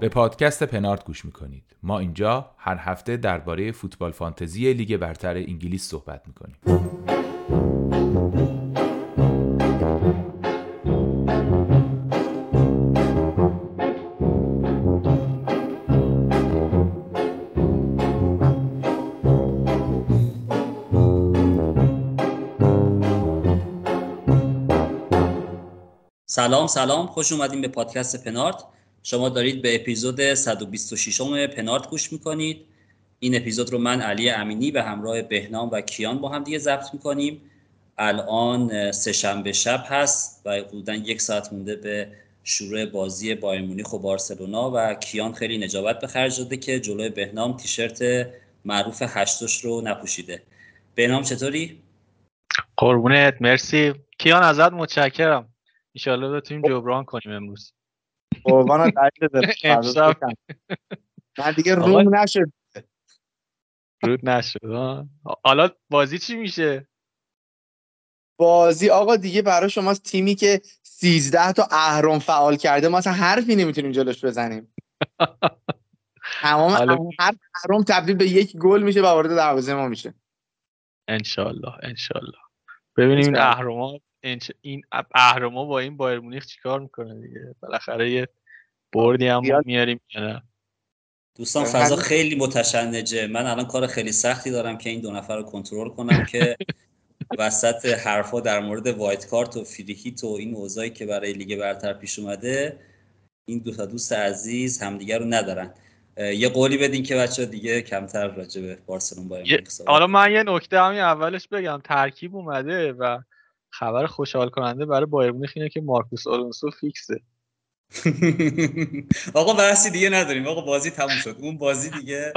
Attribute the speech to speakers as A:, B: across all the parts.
A: به پادکست پنارت گوش می‌کنید. ما اینجا هر هفته درباره فوتبال فانتزی لیگ برتر انگلیس صحبت می‌کنیم.
B: سلام سلام. خوش اومدیم به پادکست پنارت. شما دارید به اپیزود 126 م پنارت گوش می‌کنید. این اپیزود رو من علی امینی به همراه بهنام و کیان با هم دیگه ضبط می‌کنیم. الان سهشنبه شب هست و حدودا یک ساعت مونده به شروع بازی بایر مونیخ و بارسلونا و کیان خیلی نجابت به خرج داده که جلوی بهنام تیشرت معروف هشتش رو نپوشیده. بهنام چطوری؟
C: قربونت مرسی. کیان ازت متشکرم. ان بتونیم جبران کنیم امروز.
D: قربان من دیگه روم نشد.
C: رود نشد حالا بازی چی میشه؟
D: بازی آقا دیگه برای شما تیمی که 13 تا اهرم فعال کرده ما اصلا حرفی نمی‌تونیم جلوش بزنیم. تمام هر اهرم تبدیل به یک گل میشه و وارد دروازه ما میشه.
C: انشالله انشالله. ببینیم این اهرم این اهرما با این بایر مونیخ چیکار می‌کنه دیگه؟ بالاخره یه بردی هم میاریم نه
B: دوستان فضا خیلی متشنجه. من الان کار خیلی سختی دارم که این دو نفر رو کنترل کنم که وسط حرفا در مورد wildcard و free hit و این اوضاعی که برای لیگ برتر پیش اومده این دو تا دوست عزیز همدیگه رو ندرن. یه قولی بدین که بچه دیگه کمتر راجع به بارسلون باید
C: حالا من یه نکته همین اولش بگم. ترکیب اومده و خبر خوشحال کننده برای بایر مونیخ اینه که مارکوس آلونسو فیکسه.
B: آقا بحثی دیگه نداریم. آقا بازی تموم شد. اون بازی دیگه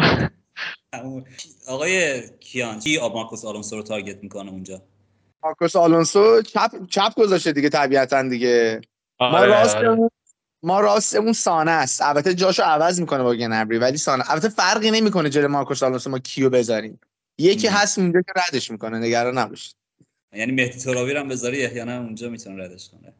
B: آقای کیان کی مارکوس آلونسو رو تارگت می‌کنه اونجا؟
D: مارکوس آلونسو چپ چپ گذاشته دیگه طبیعتا دیگه. ما آره، راستمون آره. ما راستمون سانه است. البته جاشو عوض می‌کنه با گنبری ولی سانه البته فرقی نمی‌کنه جلوی مارکوس آلونسو ما کیو بذاریم یکی هست اونجا که ردش می‌کنه. نگران نباشید.
B: یعنی مهدی تراوی هم بذاری احیانا اونجا می‌تونه ردش کنه.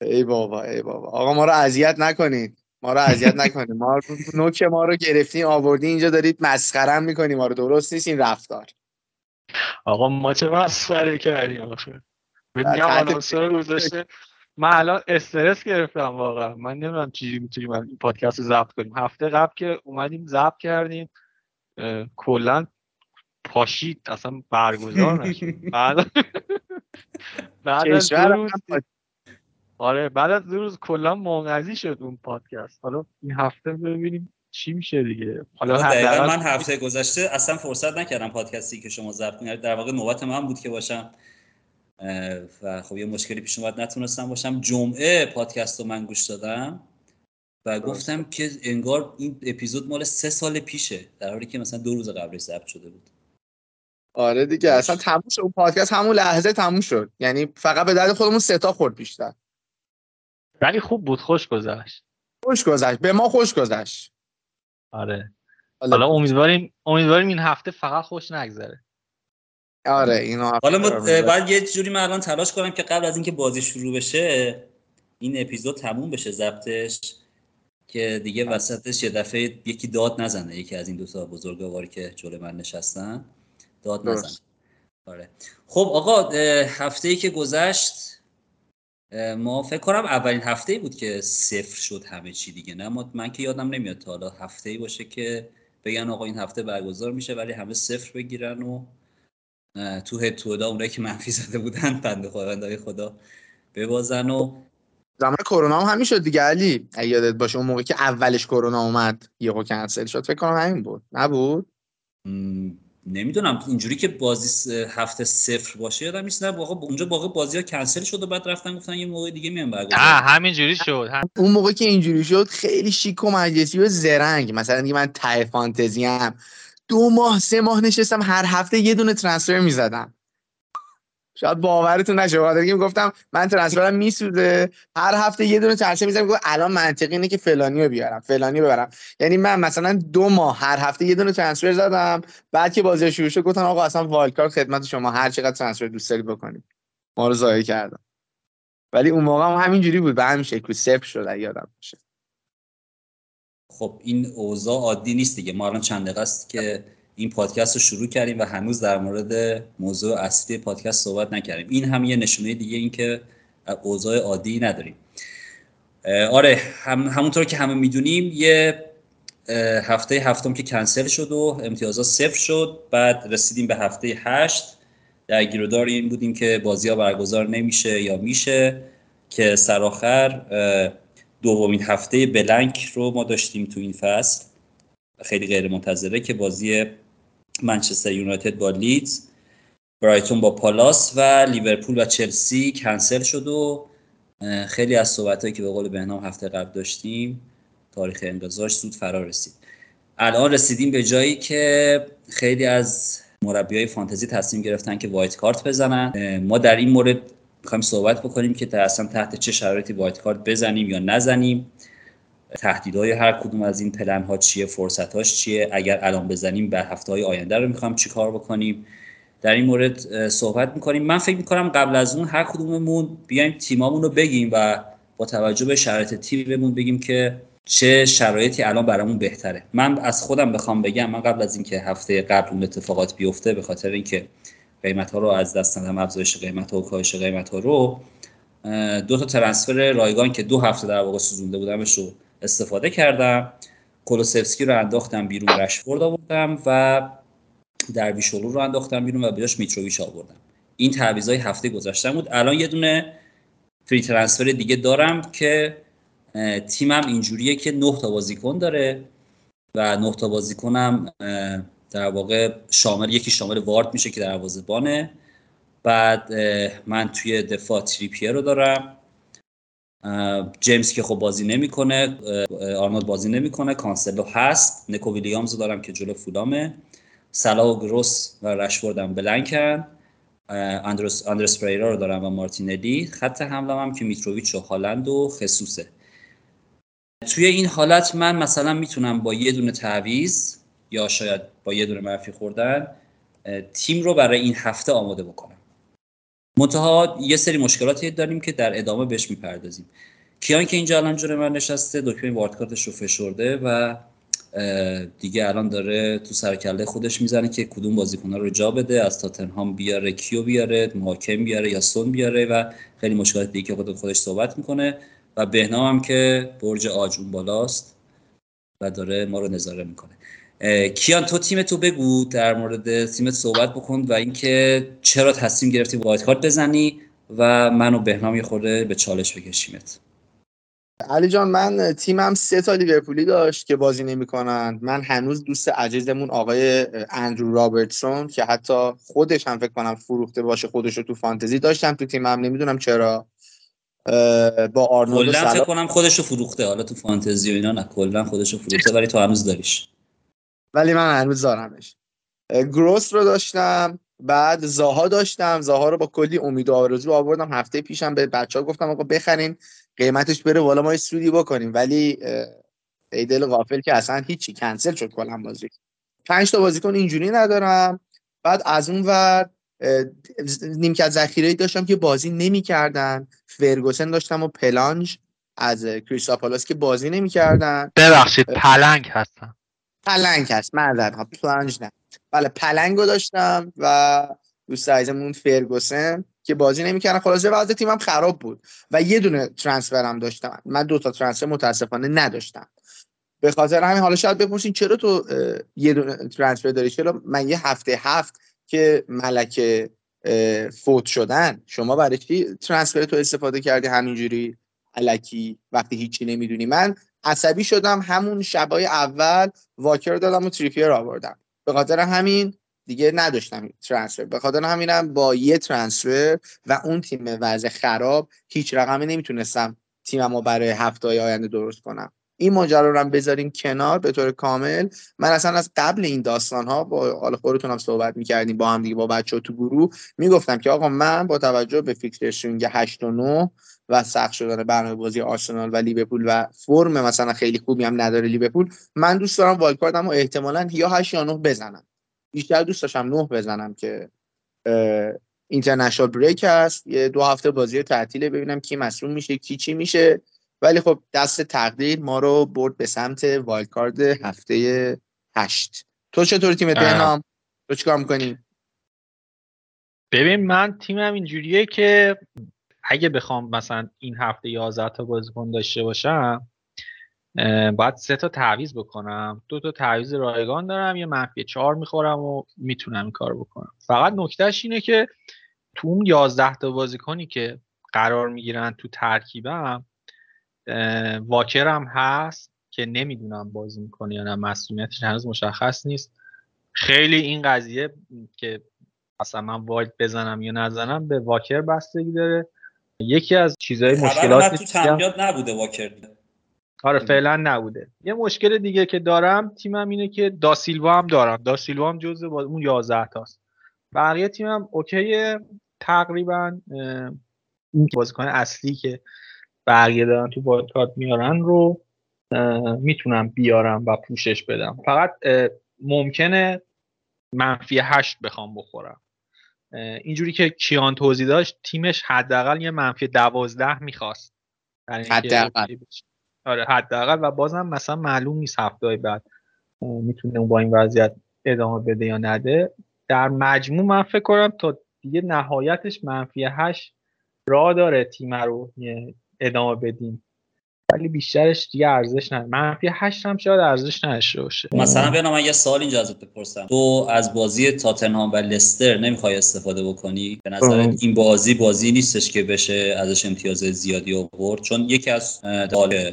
D: ای بابا ای بابا. آقا ما رو اذیت نکنید. ما رو اذیت نکنید. ما نوک ما رو گرفتین آوردین اینجا دارید مسخره می‌کنید ما رو درست نیست این رفتار.
C: آقا ما چه مسخره کردیم آخه؟ من الان استرس گرفتم واقعا. من نمی‌دونم چی می‌تونیم این پادکست رو ضبط کنیم. هفته قبل که اومدیم ضبط کردیم. کلا پاشید اصلا برگزار نشد. بعد بعد از روز آره بعد از دو روز کلا منقضی شد اون پادکست. حالا این هفته ببینیم چی میشه دیگه.
B: حالا دقیقا من هفته گذشته اصلا فرصت نکردم پادکستی که شما ضبط کنید. در واقع نوبت من بود که باشم. و خب یه مشکلی پیش اومد نتونستم باشم. جمعه پادکست رو من گوش دادم و گفتم که انگار این اپیزود مال سه سال پیشه در حالی که مثلا دو روز قبلش ضبط شده بود.
D: آره دیگه اصلا تموم شد اون پادکست همون لحظه تموم شد. یعنی فقط به درد خودمون سه تا خورد بیشتر.
C: ولی خوب بود خوش گذشت.
D: خوش گذشت به ما خوش گذشت.
C: آره. حالا امیدواریم امیدواریم این هفته فقط خوش نگذره.
D: آره اینو
B: حالا بعد یه جوری من الان تلاش کنم که قبل از اینکه بازی شروع بشه این اپیزود تموم بشه ضبطش که دیگه وسطش یه دفعه یکی داد نزنه یکی از این دو تا بزرگواری که جلوی من نشستن. داد نزن. آره. خب آقا هفته ای که گذشت ما فکر کنم اولین هفته ای بود که صفر شد همه چی دیگه. نه من که یادم نمیاد تا حالا هفته ای باشه که بگن آقا این هفته برگزار میشه ولی همه صفر بگیرن و تو هد تو اونایی که منفی زده بودن بنده خدای خدا ببازن و
D: زمان کرونا هم همین شد دیگه علی. یادت باشه اون موقع که اولش کرونا اومد یهو کنسل شد فکر کنم همین بود. نبود؟
B: نمی‌دونم اینجوری که بازی هفته صفر باشه یادم نیست. نه واقعا اونجا واقعا بازی ها کنسل شد و بعد رفتن گفتن یه موقع دیگه میان برگزار.
C: همینجوری شد
D: اون موقع که اینجوری شد خیلی شیک و مجلسی و زرنگ. مثلا دیگه من ته فانتزی هم دو ماه سه ماه نشستم هر هفته یه دونه transfer می‌زدم. شاید باورتون نشه بخاطر که گفتم من transfer م میسوزه. هر هفته یه دونه transfer می‌ذارم گفت الان منطقی اینه که فلانی رو بیارم فلانی ببرم. یعنی من مثلا دو ماه هر هفته یه دونه transfer زدم بعد که بازی شروع شد گفتن آقا اصلا wild خدمت شما هر چقدر transfer دوست داری بکنید. ما رو ضایع کردم ولی اون موقع هم همینجوری بود به همین شکل صفر شد یادم باشه.
B: خب این اوضاع عادی نیست دیگه. ما الان چند دقیقه است که این پادکست رو شروع کردیم و هنوز در مورد موضوع اصلی پادکست صحبت نکردیم. این هم یه نشونه دیگه این که اوضاع عادی نداریم. آره هم همونطور که همه می‌دونیم یه هفته هفتم که کنسل شد و امتیازات صفر شد. بعد رسیدیم به هفته هشت. در گیرودار این بودیم که بازی ها برگزار نمیشه یا میشه که سرآخر دومین هفته بلنک رو ما داشتیم تو این فصل. خیلی غیر منتظره که بازی منچستر یونایتد با لیدز برایتون با پالاس و لیورپول و چلسی کنسل شد و خیلی از صحبت که به قول بهنام هفته قبل داشتیم تاریخ انقضاش زود فرا رسید. الان رسیدیم به جایی که خیلی از مربی های فانتزی تصمیم گرفتن که وایت کارت بزنن. ما در این مورد می‌خوایم صحبت بکنیم که اصلا تحت چه شرایطی وایت کارت بزنیم یا نزنیم. تهدیدهای هر کدوم از این پلن ها چیه فرصت هاش چیه؟ اگر الان بزنیم به هفته های آینده رو می‌خوام چیکار بکنیم؟ در این مورد صحبت می‌کنیم. من فکر می‌کنم قبل از اون هر کدوممون بیایم تیمامون رو بگیم و با توجه به شرایط تیممون بگیم که چه شرایطی الان برامون بهتره. من از خودم بخوام بگم من قبل از اینکه هفته قبل اون اتفاقات بیفته به خاطر اینکه قیمت ها رو از دست ندم افزایش قیمت ها و کاهش قیمت ها رو دو تا ترنسفر رایگان که دو هفته در واقع سوزونده بودمش رو استفاده کردم. کولوسفسکی رو انداختم بیرون رشفورد آوردم و درویشولو رو انداختم بیرون و بجاش میتروویچ آوردم. این تعویضای هفته گذشته بود. الان یه دونه فری ترنسفر دیگه دارم که تیمم اینجوریه که نه تا بازیکن داره و نه تا بازیکنم در واقع شامل یکی شامل وارد میشه که دروازه‌بانه. بعد من توی دفاع تریپیه رو دارم. جیمز که خب بازی نمی‌کنه آرنولد بازی نمی‌کنه کانسلو هست. نکو ویلیامز دارم که جلو فولامه. صلاح و گروس و رشفوردم blank ن. اندرس اندرس پریرا رو دارم و مارتینلی. خط حمله هم که میتروویچ و هالند و خسوسه توی این حالت من مثلا می‌تونم با یه دونه تعویز یا شاید با یه دونه منفی خوردن تیم رو برای این هفته آماده بکنم. منتها یه سری مشکلاتی داریم که در ادامه بهش می‌پردازیم. کیان که اینجا الان جور من نشسته دکمه واردکارتش رو فشرده و دیگه الان داره تو سرکله خودش می‌زنه که کدوم بازیکن‌ها رو جا بده از تاتنهام بیاره کیو بیاره محاکم بیاره یا سون بیاره و خیلی مشکلات دیگه خود خودش صحبت می‌کنه و بهنام هم که برج آجون بالاست و داره ما رو نظاره می‌کنه. کیان تو تیم تو بگو در مورد تیمت صحبت بکن و اینکه چرا تصمیم گرفتی وایت کارت بزنی و منو بهنام یه خورده به چالش بکشیمت.
D: علی جان من تیمم سه تا لیورپولی داشت که بازی نمی‌کنن. من هنوز دوست عزیزمون آقای اندرو رابرتسون که حتی خودش هم فکر کنم فروخته باشه خودش رو تو فانتزی داشتم تو تیمم. نمی‌دونم چرا. با آرنولد
B: فکر کنم خودش رو فروخته. حالا تو فانتزی و اینا نه کلا خودش رو فروخته ولی تو هنوز داریش.
D: ولی من هنوز دارمش. گروس رو داشتم بعد زاها داشتم. زاها رو با کلی امید و آرزو آوردم. هفته پیشم به بچه ها گفتم آقا بخرین قیمتش بره بالا ما سودی بکنیم. ولی ای دل غافل که اصلا هیچی کنسل شد کلا بازی. پنج تا بازیکن اینجوری ندارم. بعد از اون ور نیمکت ذخیره داشتم که بازی نمی‌کردن. فرگوسن داشتم و پلانج از کریستاپالاس که بازی نمی‌کردن.
C: ببخشید پلنگ هستن
D: پلنگ هست. معذرت ها پلانج نه. بله پلنگو داشتم و دوست عزیزمون فرگوسن که بازی نمی‌کردن. خلاصه وضع تیمم خراب بود و یه دونه ترانسفرم داشتم. من دو تا ترانسفر متاسفانه نداشتم. به خاطر همین حالا شاید بپرسین چرا تو یه دونه ترانسفر داری؟ چرا من یه هفته هفت که ملکه فوت شدن شما برای چی ترانسفر تو استفاده کردی؟ همینجوری علکی وقتی هیچی نمی‌دونی. من عصبی شدم همون شبای اول واکر دادم و تریپیر آوردم. به خاطر همین دیگه نداشتم ترانسفر. به خاطر همینم با یه ترانسفر و اون تیم وضع خراب هیچ رقمی نمی‌تونستم تیممو برای هفته های آینده درست کنم. این ماجرا رو هم بذاریم کنار. به طور کامل من اصلا از قبل این داستان ها با حال خودتون هم صحبت می‌کردیم با هم دیگه با بچه ها تو گروه. می‌گفتم که آقا من با توجه به fixture swing 8 و 9 و سخت شدن برنامه بازی آرسنال و لیورپول و فرم مثلا خیلی خوبی هم نداره لیورپول من دوست دارم wild و احتمالا یا 8 یا 9 بزنم. بیشتر دوست داشتم 9 بزنم که international break هست یه دو هفته بازی تعطیله ببینم کی مصدوم میشه کی چی میشه. ولی خب دست تقدیر ما رو برد به سمت وایلد کارد هفته هشت. تو چطور تیم بهنام تو چیکار می‌کنی؟
C: ببین من تیمم اینجوریه که اگه بخوام مثلا این هفته 11 تا بازیکن داشته باشم باید سه تا تعویض بکنم. دو تا تعویض رایگان دارم یه منفی چهار می‌خورم و می‌تونم این کار بکنم. فقط نکتهش اینه که تو اون 11 تا بازیکنی که قرار می‌گیرن تو ترکیبم واکر هم هست که نمی‌دونم بازی می‌کنه یا نه مسئولیتش هنوز مشخص نیست. خیلی این قضیه که اصلا من واید بزنم یا نزنم به واکر بستگی داره. یکی از چیزهای مشکلات
B: تو تمرینات نبوده واکر
C: آره فعلا نبوده. یه مشکل دیگه که دارم تیمم اینه که داسیلوا هم دارم. داسیلوا هم جزء اون 11 تاست. بقیه تیمم اوکیه تقریبا این بازیکن اصلی که بقیه دارن تو وایلد میارن رو می‌تونم بیارم و پوشش بدم. فقط ممکنه منفی هشت بخوام بخورم. اینجوری که کیان توضیح داشت تیمش حداقل یه منفی دوازده می‌خواست.
D: حداقل.
C: آره حداقل. و بازم مثلا معلوم نیست هفته بعد می‌تونه با این وضعیت ادامه بده یا نده. در مجموع من فکر کنم تا دیگه نهایتش منفی هشت را داره تیم رو ادامه بدیم. ولی بیشترش دیگه ارزش نداره. منفی 8 هم شاید ارزش نداشته باشه.
B: مثلا بیا من یه سوال اینجا ازت بپرسم. تو از بازی تاتنهام و لستر نمی‌خوای استفاده بکنی؟ به نظر این بازی بازی نیستش که بشه ازش امتیاز زیادی آورد؟ چون یکی از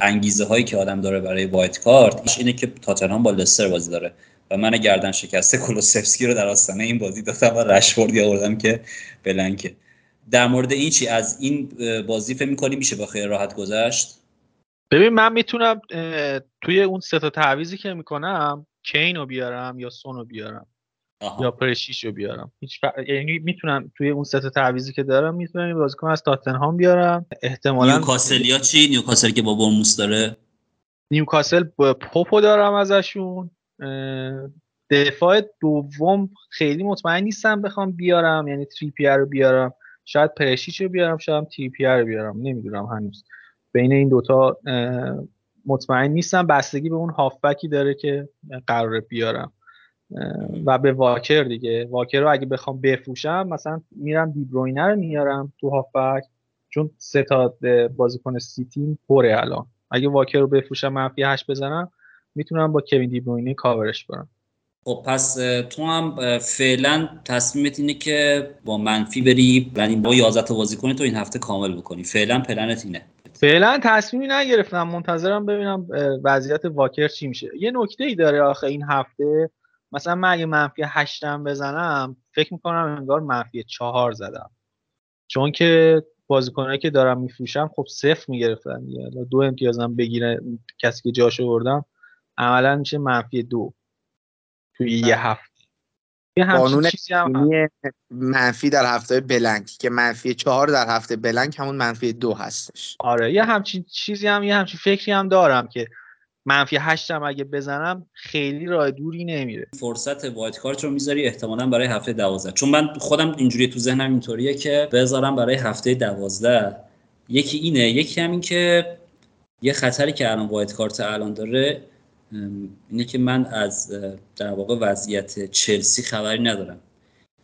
B: انگیزه هایی که آدم داره برای wildcard اینه که تاتنهام با لستر بازی داره. و من گردن شکسته کولوسفسکی رو در آستانه این بازی دادم و رشفوردی آوردم که blank ه. در مورد این چی؟ از این بازی فکر می‌کنی میشه با خیلی راحت گذشت؟
C: ببین من می‌تونم توی اون سه تا تعویضی که می‌کنم کین رو بیارم یا سون رو بیارم آها. یا پریشیچ رو بیارم. هیچ ف... یعنی می‌تونم توی اون سه تا تعویضی که دارم می‌تونم بازیکن از تاتنهام بیارم. احتمالاً
B: نیوکاسل یا چی؟ نیوکاسل که با بورنموث داره؟
C: نیوکاسل پوپو دارم ازشون. دفاع دوم خیلی مطمئن نیستم بخوام بیارم یعنی تریپیر رو بیارم. شاید پرشیچ رو بیارم شاید تریپیر رو بیارم. نمی‌دونم هنوز. بین این دوتا مطمئن نیستم. بستگی به اون هافبکی داره که قرار بیارم. و به واکر دیگه. واکر رو اگه بخوام بفروشم مثلا میرم دیبروینه رو میارم تو هافبک چون سه تا بازیکن سیتی پره الان. اگه واکر رو بفروشم منفی هشت بزنم می‌تونم با کوین دیبروینه کاورش برم
B: خب پس تو هم فعلا تصمیمت اینه که با منفی بری یعنی با 11 تا بازیکن تو این هفته کامل بکنی. فعلا پلنت اینه.
C: فعلا تصمیمی نگرفتم منتظرم ببینم وضعیت واکر چی میشه. یه نکته ای داره آخه این هفته. مثلا من اگه منفی هشتم بزنم فکر می‌کنم انگار منفی چهار زدم. چون که بازیکنایی که دارم میفروشم خب صفر می‌گرفتن دو امتیازم بگیره کسی که جاشو بردم عملا میشه منفی دو. توی یه بله. هفته.
D: قانون هم منفی در هفته بلنک که منفی چهار در هفته بلنک همون منفی دو هستش.
C: آره یه همچین چیزی هم یه همچین فکری هم دارم که منفی هشتم اگه بزنم خیلی راه دوری نمیره.
B: فرصت وایت کارت رو می‌ذاری احتمالا برای هفته دوازده. چون من خودم اینجوری تو ذهنم اینطوریه که بذارم برای هفته دوازده. یکی اینه یکی هم این که یه خطری که الان وایت کارت الان داره اینه که من از در واقع وضعیت چلسی خبری ندارم.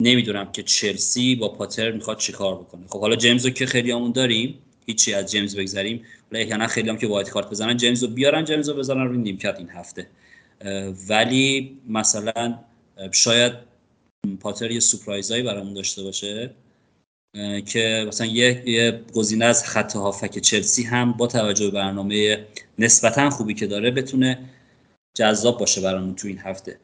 B: نمی‌دونم که چلسی با پاتر می‌خواد چیکار بکنه. خب حالا جیمز رو که خیلی همون داریم هیچی از جیمز بگذاریم ولی نه خیلی هم که وایت کارت بزنن جیمز رو بیارن جیمز رو بزنن روی نیمکت این هفته. ولی مثلا شاید پاتر یه سپرایزایی برامون داشته باشه که مثلا یه, یه گزینه از خط هافک چلسی هم با توجه به برنامه نسبتا خوبی که داره بتونه جذاب باشه برامون تو این هفته.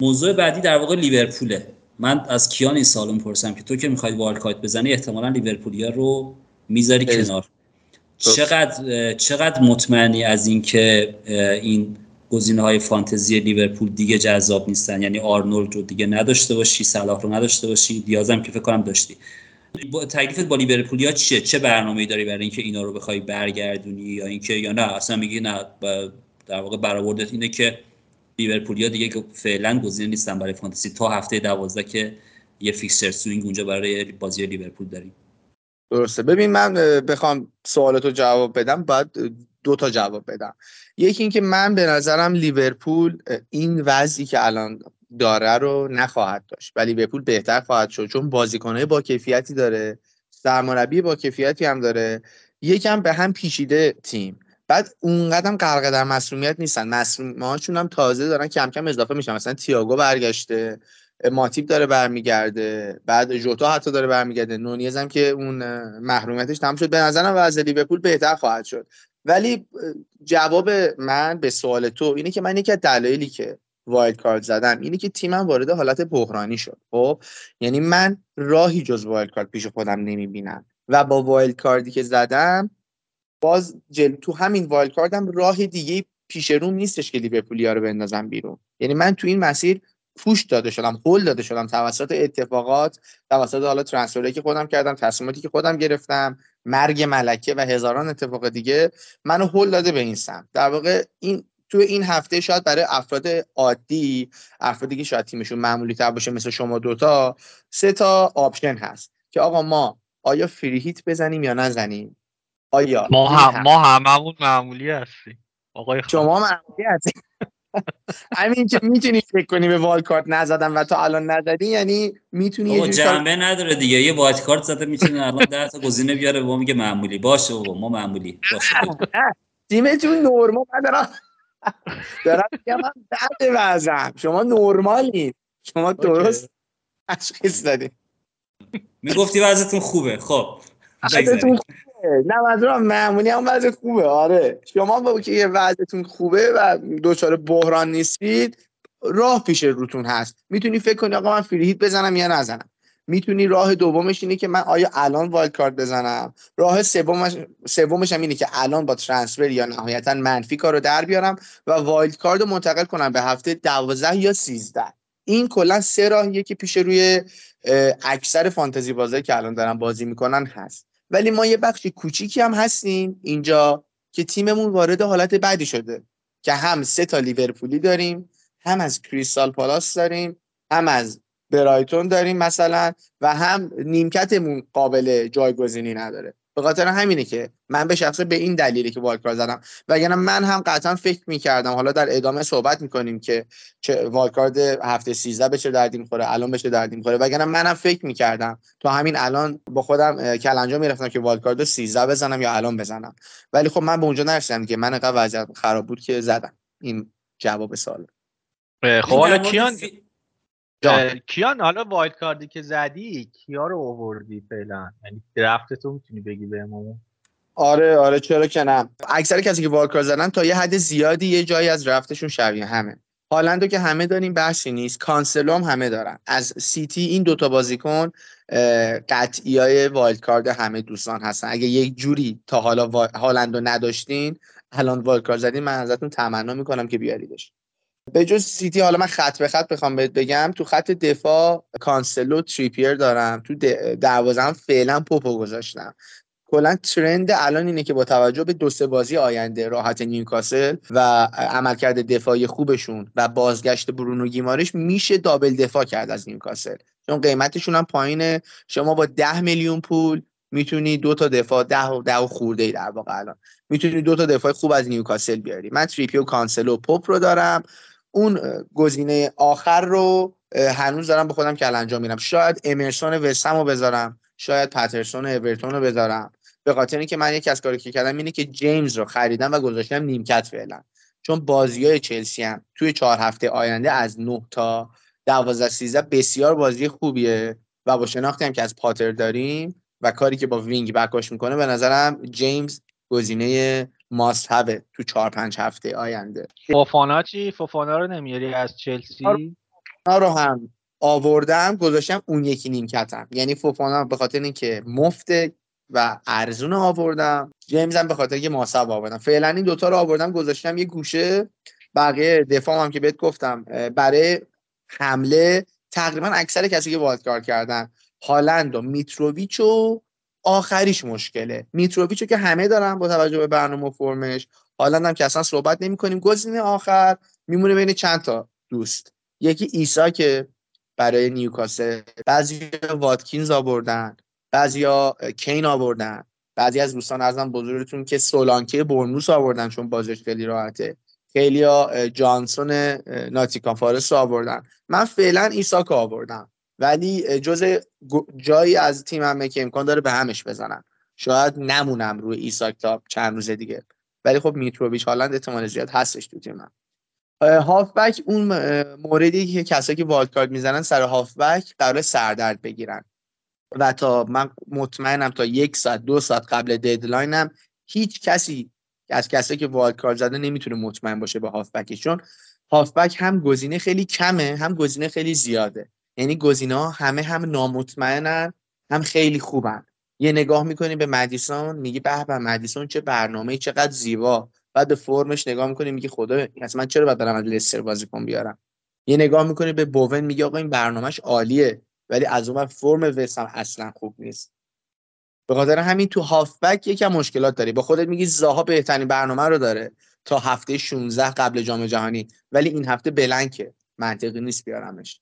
B: موضوع بعدی در واقع لیورپوله. من از کیان این سالو می‌پرسم که تو که می‌خواید والکایت بزنی احتمالا لیورپولیا رو می‌ذاری کنار. چقدر چقدر مطمئنی از اینکه این گزینه های فانتزی لیورپول دیگه جذاب نیستن؟ یعنی آرنولد رو دیگه نداشته باشی صلاح رو نداشته باشی دیازم که فکر کنم داشتی. با تکلیفت با لیورپولیا چیه؟ چه برنامه‌ای داری برای اینکه اینا رو بخوای برگردونی یا اینکه یا نه؟ اصلا میگی نه در واقع برآوردت اینه که لیورپولیا دیگه که فعلا گزینه نیستن برای فانتزی. تا هفته 12 که یه fixture swing اونجا برای بازی لیورپول داریم.
D: درسته. ببین من بخوام سوالتو جواب بدم باید دو تا جواب بدم. یکی اینکه من به نظرم لیورپول این وضعی که الان داره رو نخواهد داشت. ولی لیورپول بهتر خواهد شد چون بازیکنهای با کیفیتی داره سرمربی با کیفیتی هم داره. یکم به هم پیچیده تیم. بعد اونقدر غرق در مسئولیت نیستن. مسئولیتشون هم تازه دارن کم کم اضافه میشن. مثلا تییاگو برگشته ماتیب داره برمیگرده بعد جوتا حتی داره برمیگرده. نونیز هم که اون محرومیتش تمام شد. به نظرم وضع لیورپول بهتر خواهد شد. ولی جواب من به سوال تو اینه که من یکی از دلایلی که wildcard زدم اینه که تیمم وارد حالت بحرانی شد. خب؟ یعنی من راهی جز wildcard پیش خودم نمی‌بینم. و با wildcard ی که زدم باز جل تو همین wildcard م راه دیگه پیش روم نیستش که لیورپولیا رو بندازم بیرون. یعنی من تو این مسیر push داده شدم هل داده شدم توسط اتفاقات توسط حالا transfer ی که خودم کردم تصمیماتی که خودم گرفتم مرگ ملکه و هزاران اتفاق دیگه منو هل داده به این سمت. در واقع این تو این هفته شاید برای افراد عادی افرادی که شاید تیمشون معمولی تر باشه مثل شما دوتا سه تا option هست که آقا ما آیا free hit بزنیم یا نزنیم؟ آیا؟
C: ما هم ما هممون معمولی هستیم. آقای
D: شما معمولی هستیم همین که می‌تونی فکر کنی به wildcard نزدم و تو الان نزدی؟ یعنی می‌تونی
B: یه جنبه نداره دیگه. یه وال کارت زده می‌تونه الان در تا گزینه بیاره و میگه معمولی. باشه بابا ما معمولی. باشه.
D: تیمتون نرمال دارم دارم میگم من بعد وزم شما نرمالین شما درست تشخیص دادین
B: می‌گفتی وضعتون خوبه. خب
D: نه منظورم معمولی هم وضع خوبه. آره. شما با که وضعتون خوبه و دچار بحران نیستید راه پیش روتون هست. می‌تونی فکر کنی آقا من free hit بزنم یا نزنم. می‌تونی راه دومش اینه که من آیا الان wildcard بزنم؟ راه سومش سومش هم اینه که الان با transfer یا نهایتا منفی کارو در بیارم و wildcard رو منتقل کنم به هفته 12 یا 13 این کلا سه راهیه که پیش روی اکثر فانتزی بازی که الان دارن بازی می‌کنن هست. ولی ما یه بخش کوچیکی هم هستیم اینجا که تیممون وارد حالت بعدی شده که هم سه تا لیورپولی داریم هم از کریستال پالاس داریم هم از برایتون داریم مثلا و هم نیمکتمون قابل جایگزینی نداره. به خاطر همینه که من به شخصه به این دلیلی که والکار زدم وگرنه من هم قطعا فکر می‌کردم. حالا در ادامه صحبت می‌کنیم که چه والکارد هفته 13 به چه دردی می‌خوره الان به چه دردی می‌خوره. وگرنه منم فکر می‌کردم تا همین الان با خودم کلنجا می‌رفتم که والکارد 13 بزنم یا الان بزنم. ولی خب من به اونجا نرسیدم که من انقدر وضعیت خراب بود که زدم. این جواب سوال.
C: خب حالا کیان؟ کیان حالا wildcard ی که زدی کیا رو آوردی فعلا؟ یعنی draft تو می‌تونی بگی بهمون؟
D: آره آره چرا که نه. اکثر کسی که wildcard زدن تا یه حد زیادی یه جایی از draft شون شبیه همه. هالندو که همه داریم بحثی نیست کانسلو هم همه دارن. از سیتی این دوتا بازیکن قطعی های wildcard همه دوستان هستن. اگه یک جوری تا حالا هالندو نداشتین الان wildcard زدین من ازتون تمنا می‌کنم که بیاریدش. به جز سیتی حالا من خط به خط بخوام بهت بگم تو خط دفاع کانسلو تریپیر دارم. تو دروازه فعلا پوپو گذاشتم. کلا trend الان اینه که با توجه به دو سه بازی آینده راحت نیوکاسل و عملکرد دفاعی خوبشون و بازگشت برونو گیمارش میشه double دفاع کرد از نیوکاسل. چون قیمتشون هم پایینه. شما با ده میلیون پول می‌تونی دو تا دفاع ده و ده و خورده ای در واقع الان. می‌تونی دو تا دفاع خوب از نیوکاسل بیاری. من تریپیر و کانسلو پاپ رو دارم. اون گزینه آخر رو هنوز دارم به خودم کلنجار میرم شاید امرسون وسم رو بذارم شاید پترسون اورتون رو بذارم. به خاطر اینکه من یکی از کاری که کردم اینه که جیمز رو خریدم و گذاشتم نیمکت فعلا. چون بازی های چلسی هم توی چهار هفته آینده از 9 تا 12 13 بسیار بازی خوبیه و با شناختی هم که از پاتر داریم و کاری که با وینگ بکاش می‌کنه به نظرم جیمز گزینه ماست هبه تو چهار پنج هفته آینده.
C: فوفانا چی؟ فوفانا رو نمیاری از چلسی؟
D: فوفانا رو هم آوردم گذاشتم اون یکی نیمکتم. یعنی فوفانا به خاطر اینکه مفت و ارزون آوردم جیمز هم به خاطر که ماسب آوردم. فعلا این دوتا رو آوردم گذاشتم یه گوشه. بقیه دفاع هم که بهت گفتم برای حمله تقریبا اکثر کسی که wildcard کردن هالند و میتروویچ و آخریش مشکله. میتروویچو که همه دارن با توجه به برنامه و فرمش. هالند هم که اصلا صحبت نمی کنیم گزینه آخر میمونه بین چند تا دوست. یکی ایساکه برای نیوکاسل. بعضی واتکینز آوردن. بعضیا کین آوردن. بعضی از دوستان ازم بزرگتون که سولانکه بورنموث آوردن چون بازش خیلی راحته. خیلی جانسون ناتینگهام فارست آوردن. من فعلا ایساک آوردم. ولی جز جایی از تیمم که امکان داره به همش بزنم شاید نمونم روی ایساک تا چند روز دیگه. ولی خب میتروویچ هالند احتمال زیاد هستش تو تیمم هافبک اون موردی که کسایی که wildcard می‌زنن سر هافبک قرار سردرد بگیرن. و تا من مطمئنم تا یک ساعت دو ساعت قبل deadline م هیچ کسی از کسایی که والد کارت زده نمی‌تونه مطمئن باشه به هافبکش. چون هافبک هم گزینه خیلی کمه هم گزینه خیلی زیاده. یعنی گزینه ها همه هم نامطمئنن هم خیلی خوبن. یه نگاه می‌کنی به مدیسون میگی به به مدیسون چه برنامه چقدر زیبا. بعد به فرمش نگاه می‌کنی میگی خدا اصلا من چرا باید برم از لستر بازیکن بیارم؟ یه نگاه می‌کنی به بوون میگه آقا این برنامهش عالیه ولی از اون فرم وست هم اصلا خوب نیست. به خاطر همین تو هافبک یکم مشکلات داری. با خودت میگی زاها بهترین برنامه رو داره تا هفته 16 قبل جام جهانی ولی این هفته بلنکه. منطقی نیست بیارمش.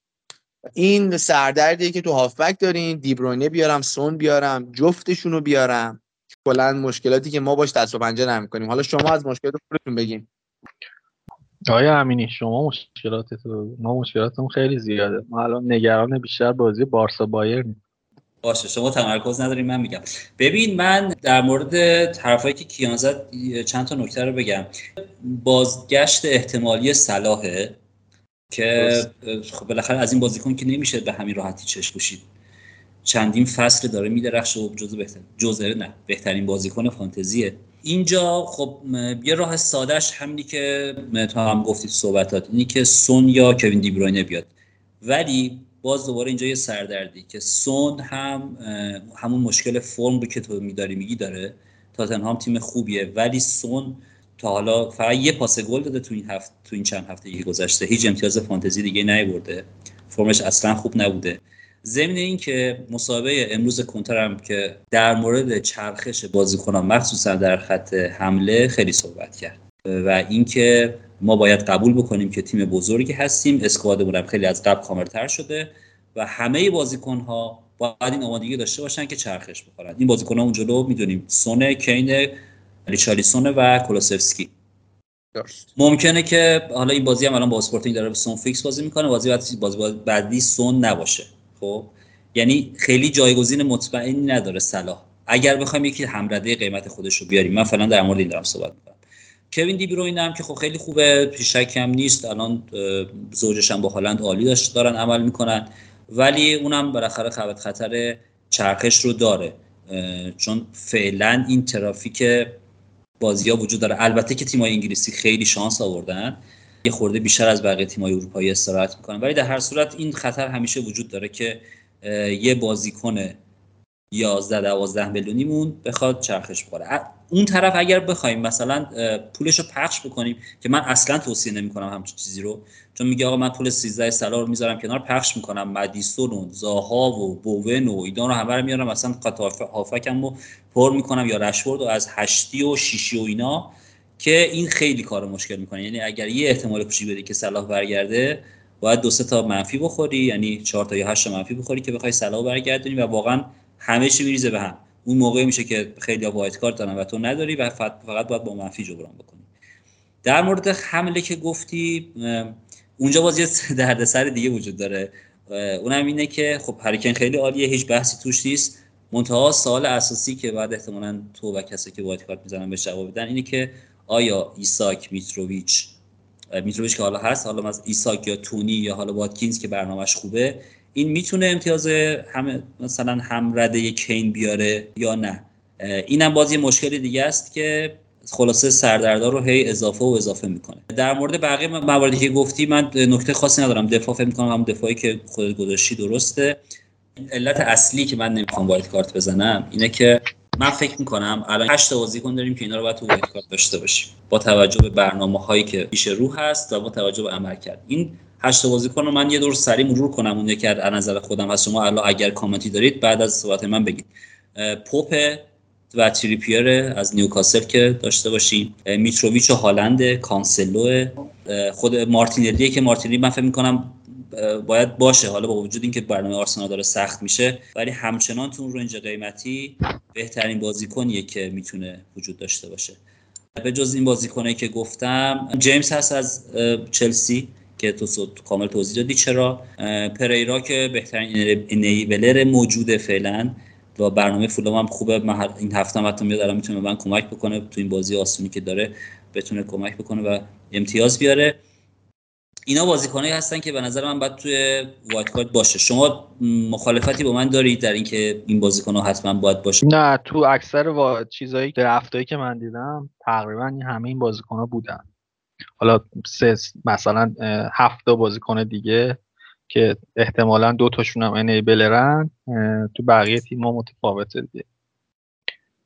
D: این سردردیه که تو هافبک دارین دیبروینه بیارم سون بیارم جفتشون رو بیارم. کلا مشکلاتی که ما باش دست و پنجه نمی کنیم حالا شما از مشکلات خودتون بگین.
C: آیا امینی شما مشکلات ما مشکلاتمون خیلی زیاده. ما الان نگران بیشتر بازی بارسا بایرن
B: باشه شما تمرکز نداریم من میگم. ببین من در مورد حرفایی که کیان زد چند تا نکته رو بگم. بازگشت احتمالی صلاحه. که خب بالاخره از این بازیکن که نمیشه به همین راحتی چشم پوشید. چندین فصل داره میدرخشه و جزء بهتر جزء نه بهترین بازیکن فانتزیه. اینجا خب یه راه سادهش همینی که تو هم گفتید صحبتات. اینی که سون یا کوین دیبروینه بیاد. ولی باز دوباره اینجا یه سردردی که سون هم همون مشکل فرم رو که تو میداری میگی داره. تاتنهام تیم خوبیه. ولی سون تا حالا فقط یه پاس گل داده تو این هفت تو این چند هفته که گذشته. هیچ امتیاز فانتزی دیگه نیورده. فرمش اصلا خوب نبوده. ضمن این که مسابقه امروز کنتر هم که در مورد چرخش بازیکنان مخصوصا در خط حمله خیلی صحبت کرد. و اینکه ما باید قبول بکنیم که تیم بزرگی هستیم. squad مون هم خیلی از قبل کاملتر شده و همه بازیکن ها باید این آمادگی داشته باشن که چرخش بخورن. این بازیکن ها اون جلو می‌دونیم. سونه کین ریچالیسون و کولوسفسکی ممکنه که حالا این بازی هم الان با اسپورتینگ داره سون فیکس بازی می‌کنه بازی بعدی بازی بعدی سون نباشه. خب؟ یعنی خیلی جایگزین مطمئنی نداره صلاح. اگر بخوایم یکی همرده قیمت خودش رو بیاریم. من فعلا در مورد این دارم صحبت می‌کنم. کوین دی بروین هم که خب خیلی خوبه پیشک هم نیست. الان زوجش هم با هالند عالی داشت دارن عمل می‌کنن. ولی اونم بالاخره خبت خطر چرخش رو داره. چون فعلا این ترافیک بازی ها وجود داره. البته که تیمای انگلیسی خیلی شانس آوردن. یه خورده بیشتر از بقیه تیمای اروپایی استراحت می‌کنن. ولی در هر صورت این خطر همیشه وجود داره که یه بازیکن 11 12 میلیونیمون بخواد چرخش بخوره. اون طرف اگر بخوایم مثلا پولش رو پخش بکنیم که من اصلا توصیه نمی‌کنم همچین چیزی رو چون میگه آقا من پول 13 سلا رو می‌ذارم کنار پخش می‌کنم. مدیسون و زاها و بوون و ایدان رو همه رو میارم مثلا خط هافکم رو پر می‌کنم یا رشورد و از هشتی و شیشی و اینا که این خیلی کار مشکل می‌کنه. یعنی اگر یه احتمال کوچیک بدی که صلاح برگرده باید دو سه تا منفی بخوری یعنی چهار تا یا هشت منفی بخوری که بخوای صلاح برگردونی و واقعا همه چی میریزه به هم. اون موقع میشه که خیلی wildcard دارن و تو نداری و فقط باید با منفی جبران بکنی. در مورد حمله که گفتی اونجا باز یه دردسر دیگه وجود داره. اونم اینه که خب هریکن خیلی عالیه هیچ بحثی توش نیست. منتها سوال اساسی که بعد احتمالا تو و کسی که wildcard می‌زنن به جواب بدن اینه که آیا ایساک میتروویچ میتروویچ که حالا هست حالا از ایساک یا تونی یا حالا واتکینز که برنامهش خوبه این می‌تونه امتیاز هم مثلا هم رده کین بیاره یا نه. اینم باز یه مشکل دیگه است که خلاصه سردردار رو هی اضافه و اضافه می‌کنه. در مورد بقیه مواردی که گفتی من نکته خاصی ندارم. دفاع فکر می‌کنم هم دفاعی که خودت گذاشتی درسته. علت اصلی که من نمی‌خوام وایت کارت بزنم اینه که من فکر می‌کنم الان 8 بازیکن داریم که اینا رو باید تو وایت کارت داشته باشیم. با توجه به برنامه هایی که پیش رو هست و با توجه به عمل کرد این 8 بازیکن رو من یه دور سری مرور کنم اون که از نظر خودم. هست شما الان اگر کامنتی دارید بعد از صحبت من بگید. پوپ و تریپیر از نیوکاسل که داشته باشیم. میتروویچ و هالند کانسلو خود مارتینلی که مارتینلی من فکر می‌کنم باید باشه. حالا با وجود اینکه برنامه آرسنال داره سخت میشه ولی همچنان تو range قیمتی بهترین بازیکنیه که می‌تونه وجود داشته باشه. به جز این بازیکنه که گفتم جیمز هست از چلسی. که تو کامل توضیح دادی. چرا؟ پریرا که بهترین انیبلر موجوده فعلا و برنامه فولام هم خوبه. این هفته هم حتی میاد الان می‌تونه من کمک بکنه. تو این بازی آسونی که داره بتونه کمک بکنه و امتیاز بیاره. اینا بازیکنایی هستن که به نظر من باید توی وایت کارت باشه. شما مخالفتی با من دارید در اینکه این بازیکن‌ها حتما باید باشه؟
C: نه تو اکثر وا... چیزایی درفتایی که من دیدم تقریبا همه این بازیکن‌ها بودن. حالا سه مثلا هفت بازیکن دیگه که احتمالا دو تاشون هم انیبلرن تو بقیه تیم متفاوته دیگه.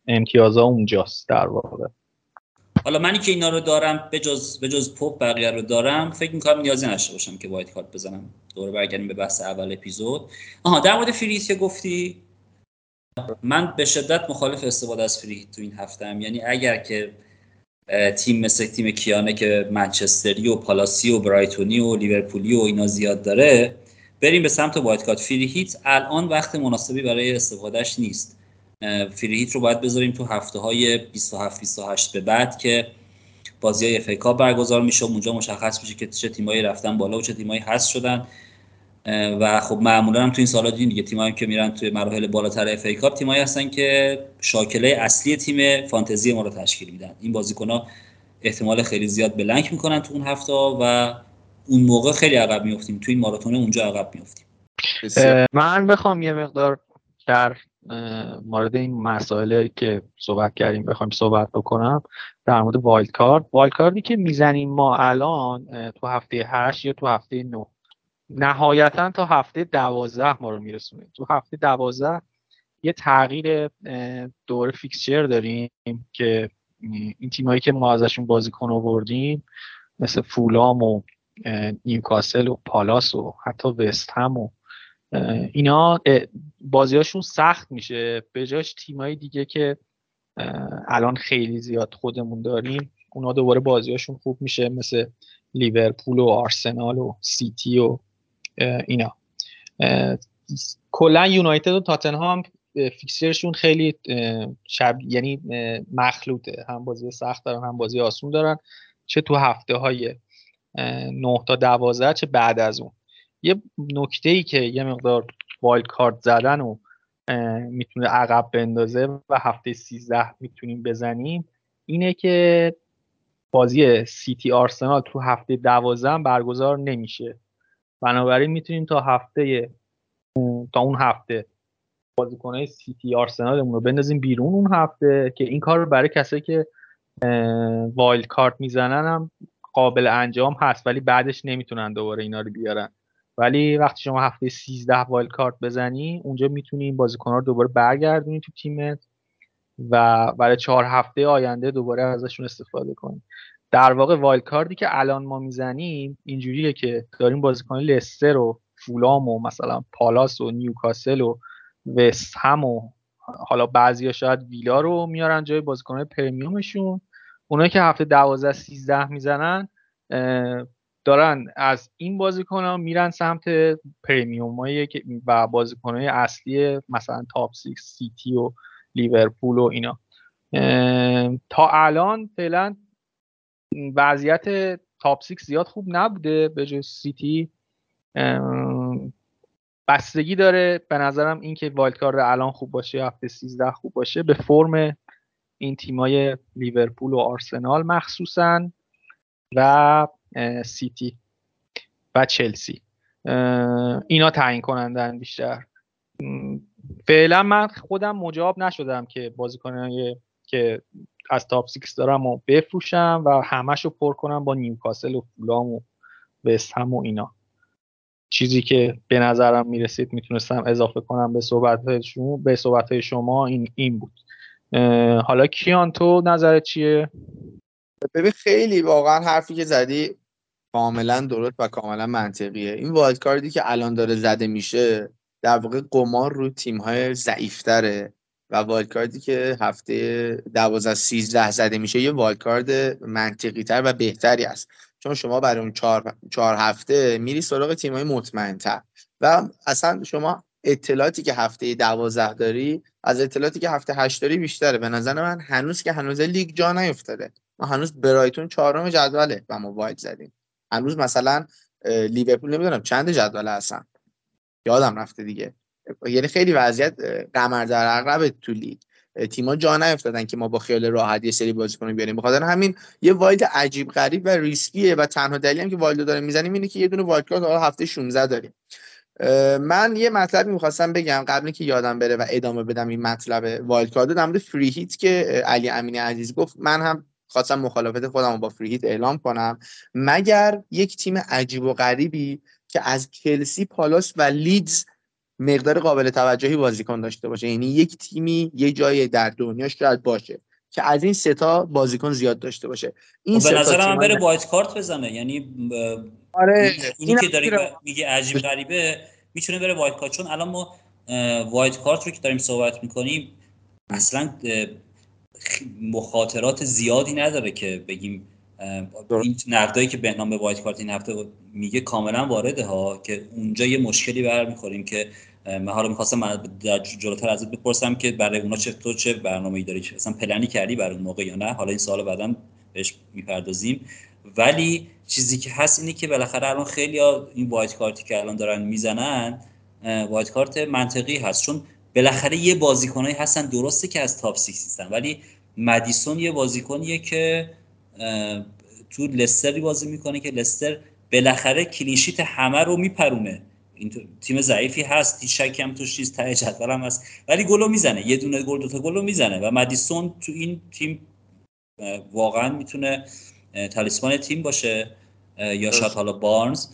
C: امتیازا اونجاست در واقع.
B: حالا منی که اینا رو دارم به جز, به جز پاپ بقیه رو دارم فکر می‌کنم نیازی نشته باشم که وایت کارت بزنم. دوره برگردیم به بحث اول اپیزود. آها در مورد free hit که گفتی من به شدت مخالف استفاده از free hit تو این هفته هم یعنی اگر که تیم مثل تیم کیانه که منچستری و پالاسی و برایتونی و لیورپولی و اینا زیاد داره بریم به سمت wildcard free hit الان وقت مناسبی برای استفادهش نیست. free hit رو باید بذاریم تو هفته های 27 28 به بعد که بازی های FA Cup برگزار میشه و اونجا مشخص میشه که چه تیمایی رفتن بالا و چه تیمایی هست شدن. و خب معمولا هم تو این سالا دیدیم دیگه تیمایی که میرن توی مراحل بالاتر FA Cup تیمایی هستن که شاکله اصلی تیم فانتزی ما رو تشکیل میدن. این بازیکن‌ها احتمال خیلی زیاد blank می‌کنن تو اون هفته و اون موقع خیلی عقب میفتیم تو این ماراتون اونجا عقب میفتیم
C: من بخوام یه مقدار در مورد این مسائلی که صحبت کردیم بخوام صحبت بکنم در مورد wildcard. wildcard ی که می‌زنیم ما الان تو هفته 8 یا تو هفته 9 نهایتا تا هفته دوازده ما رو میرسونه تو هفته دوازده یه تغییر دور فیکسچر داریم که این تیمایی که ما ازشون بازیکن آوردیم مثل فولام و نیوکاسل و پالاس و حتی وست هم و اینا بازیاشون سخت میشه. به جاش تیمایی دیگه که الان خیلی زیاد خودمون داریم اونا دوباره بازیاشون خوب میشه مثل لیورپول و آرسنال و سیتی و اینا. کلا یونایتد و تاتنهام fixture شون خیلی شب یعنی مخلوطه. هم بازی سخت دارن هم بازی آسون دارن. چه تو هفته های 9 تا 12 چه بعد از اون. یه نکته ای که یه مقدار wildcard زدن و می‌تونه عقب بندازه و هفته 13 می‌تونیم بزنیم اینه که بازی سیتی آرسنال تو هفته 12 برگزار نمیشه. بنابراین می‌تونیم تا هفته تا اون هفته بازیکنهای سیتی آرسنالمون رو بندازیم بیرون اون هفته که این کار رو برای کسایی که wildcard می‌زنن هم قابل انجام هست ولی بعدش نمی‌تونن دوباره اینا رو بیارن. ولی وقتی شما هفته 13 wildcard بزنی اونجا می‌تونی این بازیکنها رو دوباره برگردونی تو تیمت و برای چهار هفته آینده دوباره ازشون استفاده کنی. در واقع wildcard ی که الان ما می‌زنیم اینجوریه که داریم بازیکن لستر و فولام و مثلا پالاس و نیوکاسل و وست هم و حالا بعضیا شاید ویلا رو میارن جای بازیکن premium شون اونایی که هفته 12 13 می‌زنن دارن از این بازیکن ها میرن سمت premium و بازیکن های اصلی مثلا top 6 سیتی و لیورپول و اینا. تا الان فعلا وضعیت top 6 زیاد خوب نبوده به جز سیتی. بستگی داره به نظرم اینکه wildcard الان خوب باشه هفته 13 خوب باشه. به فرم این تیمای لیورپول و آرسنال مخصوصا و سیتی و چلسی. اینا تعیین کنندن بیشتر. فعلا من خودم مجاب نشدم که بازیکنای که از top six دارم و بفروشم و همش رو پر کنم با نیوکاسل و فولام و وست و اینا. چیزی که به نظرم می‌رسید می‌تونستم اضافه کنم به صحبت شما به صحبت شما این این بود. حالا کیان تو نظرت چیه؟
D: ببین خیلی واقعا حرفی که زدی کاملا درست و کاملا منطقیه. این wildcard ی که الان داره زده میشه در واقع قمار رو تیم های ضعیفتره. و wildcard ی که هفته 12 13 زده میشه یه wildcard منطقی تر و بهتری است چون شما برای اون چهار, چهار هفته میری سراغ تیم های مطمئن تر و اصلا شما اطلاعاتی که هفته 12 داری از اطلاعاتی که هفته 8 داری بیشتره. به نظر من هنوز که هنوز لیگ جا نیفتاده. ما هنوز برایتون چهارم جدوله و ما wild زدیم. هنوز مثلا لیورپول نمی‌دونم چند جدول هستن. یادم رفته دیگه. یعنی خیلی وضعیت قمر در عقرب تو لیگ تیما جا نیفتادن که ما با خیال راحت یه سری بازیکن بیاریم. بخاطر همین یه wild عجیب غریب و ریسکیه و تنها دلیلی هم که wild داریم می‌زنیم اینه که یه دونه wildcard هفته 16 داریم. من یه مطلبی می‌خواستم بگم قبل که یادم بره و ادامه بدم این مطلب wildcard در free hit که علی امینی عزیز گفت. من هم خواستم مخالفت خودم رو با free hit اعلام کنم. مگر یک تیم عجیب و غریبی که از چلسی پالاس و لیدز مقدار قابل توجهی بازیکن داشته باشه. یعنی یک تیمی یه جای در دنیا شاید باشه که از این ستا بازیکن زیاد داشته باشه. این
B: خب به نظر من بره wildcard بزنه. یعنی
D: آره
B: اینی که داری میگه عجیب غریبه می‌تونه بره wildcard. چون الان ما wildcard رو که داریم صحبت می‌کنیم اصلا مخاطرات زیادی نداره که بگیم این نقدایی که بهنام به wildcard این هفته میگه کاملا وارده ها که اونجا یه مشکلی برمیخوریم که من حالا می‌خواستم جلوتر ازت بپرسم که برای اونا چه تو چه برنامه‌ای داری اصلا پلنی کردی برای اون موقع یا نه؟ حالا این سوال بعدا بهش می‌پردازیم. ولی چیزی که هست اینه که بالاخره الان خیلی ها این wildcard ی که الان دارن می‌زنن wildcard منطقی هست. چون بالاخره یه بازیکنایی هستن درسته که از تاپ 6 هستن ولی مدیسون یه بازیکنیه که تو لستری بازی می‌کنه که لستر بالاخره کلیشیت همه رو میپرونه این تیم ضعیفی هست هیچ شکی هم توش چیز ته جدول هم هست. ولی گلو می‌زنه یه دونه گل دو تا گلو می‌زنه و مدیسون تو این تیم واقعا می‌تونه تالیسمان تیم باشه یا شاید حالا بارنز.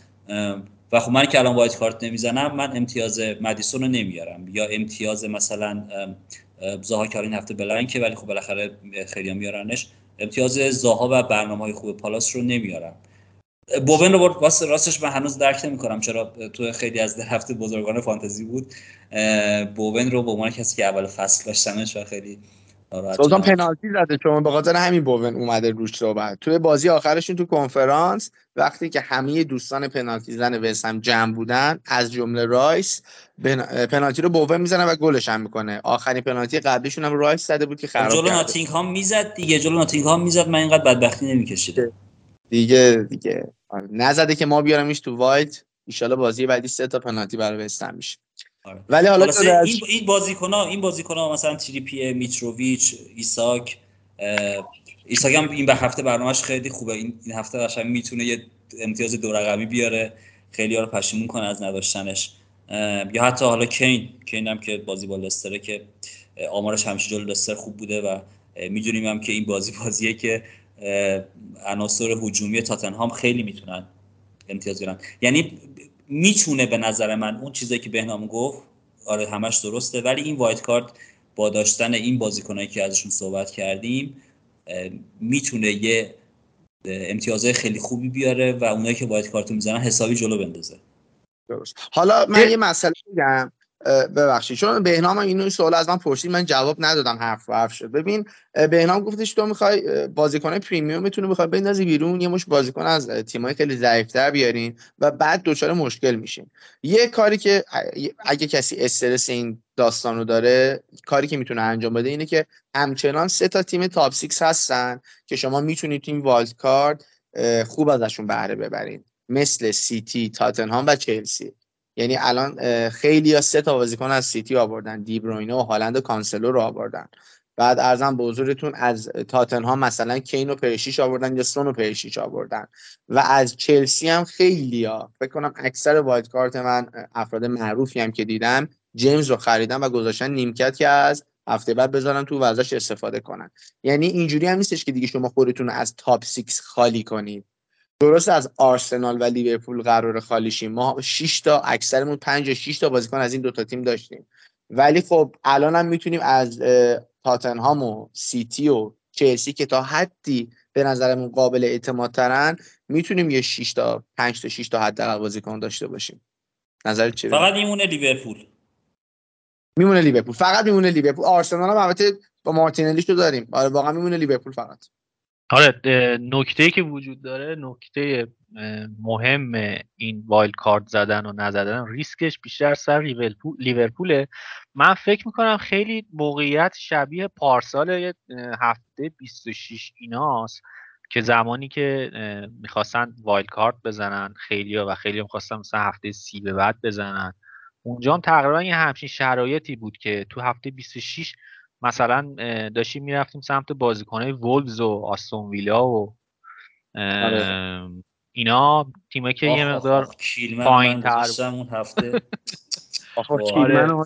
B: و خب من که الان wildcard نمی‌زنم من امتیاز مدیسون رو نمیارم. یا امتیاز مثلا زاها که این هفته blank ه که ولی خب بالاخره خیلی میارنش. امتیاز زاها و برنامه های خوب پالاس رو نمیارم. بوون رو واسه راستش من هنوز درک نمی‌کنم چرا تو خیلی از هفته بزرگان فانتزی بود. بوون رو به عنوان کسی که اول فصل داشتنش و خیلی
D: سلطان پنالتی زده چون به خاطر همین بوون اومده روش رو بعد توی بازی آخرشون تو کنفرانس وقتی که همه دوستان پنالتی زن وسم جمع بودن از جمله رایس پنالتی رو بوون می‌زنه و گلش هم می‌کنه. آخرین پنالتی قبلیشون هم رایس زده بود که خراب
B: جلو ناتینگهام می‌زد دیگه جلو ناتینگهام می‌زد من اینقدر بدبختی نمیکشیدم.
D: دیگه دیگه. نزده که ما بیارمش تو wild الان بازی بعدی سه تا پنالتی برای وستهم میشه.
B: آره. ولی حالا این این بازیکن ها این بازیکن ها مثلا تریپیر میتروویچ ایساک ایساک هم این به هفته برنامهش خیلی خوبه. این هفته قشنگ می‌تونه یه امتیاز دو رقمی بیاره. خیلی ها رو پشیمون کنه از نداشتنش. یا حتی حالا کین. کین هم که بازی با لستره که آمارش همیشه جلو لستر خوب بوده و می‌دونیم هم که این بازی بازیه که عناصر هجومی تاتنهام خیلی می‌تونن امتیاز بیارن یعنی می‌تونه به نظر من اون چیزی که بهنام گفت آره همش درسته ولی این وایت کارت با داشتن این بازیکنایی که ازشون صحبت کردیم می‌تونه یه امتیازهای خیلی خوبی بیاره و اونایی که وایت کارت می‌زنن حسابی جلو بندازه.
D: درست. حالا من یه مسئله میگم ببخشید. چون بهنام اینو سوال از من پرسید من جواب ندادم حرف و حرف شد. ببین بهنام گفتش تو می‌خوای بازیکن پریمیوم می‌تونه بخوای بندازی بیرون یه مش بازیکن از تیمای خیلی ضعیفتر بیارین و بعد دچار مشکل میشین. یه کاری که اگه کسی استرس این داستان رو داره کاری که می‌تونه انجام بده اینه که همچنان سه تا تیم top 6 هستن که شما می‌تونید تیم wildcard خوب ازشون بهره ببرین. مثل سیتی، تاتنهام و چلسی. یعنی الان خیلی یا سه تا بازیکن از سیتی آوردن دیبروینه و هالند و کانسلو رو آوردن. بعد عرضم به حضورتون از ها مثلا کین و پریشیچ آوردن یا سون و پریشیچ آوردن. و از چلسی هم خیلی ها فکر کنم اکثر wildcard من افراد معروفی هم که دیدم جیمز رو خریدن و گذاشتن نیمکت که از هفته بعد بذارن تو ازش استفاده کنن. یعنی اینجوری هم نیستش که دیگه شما خودتون از تاپ 6 خالی کنید. درست از آرسنال و لیورپول قرار خالی شیم. ما 6 تا اکثرمون 5 یا 6 تا بازیکن از این دوتا تیم داشتیم. ولی خب الان هم می‌تونیم از تاتنهام و سیتی و چلسی که تا حدی به نظرمون قابل اعتماد ترن می‌تونیم یه 6 تا 5 تا 6 تا حداقل بازیکن داشته باشیم. نظر چیه؟
B: فقط میمونه لیورپول.
D: میمونه لیورپول. فقط میمونه لیورپول. آرسنال هم البته با مارتینلی رو داریم. آره واقعا میمونه لیورپول فقط.
C: آره نکته که وجود داره نکته مهم این wildcard زدن و نزدن ریسکش بیشتر سر لیورپوله. من فکر می‌کنم خیلی موقعیت شبیه پارسال هفته 26 ایناست که زمانی که می‌خواستن wild card بزنن خیلی و خیلی می‌خواستن مثلا هفته سی به بعد بزنن. اونجا هم تقریبا یه همچین شرایطی بود که تو هفته 26 مثلا داشتیم می‌رفتیم سمت بازیکنهای وولز و آستون ویلا و آره. اینا تیمایی که یه مقدار پایین تر
B: اون هفته.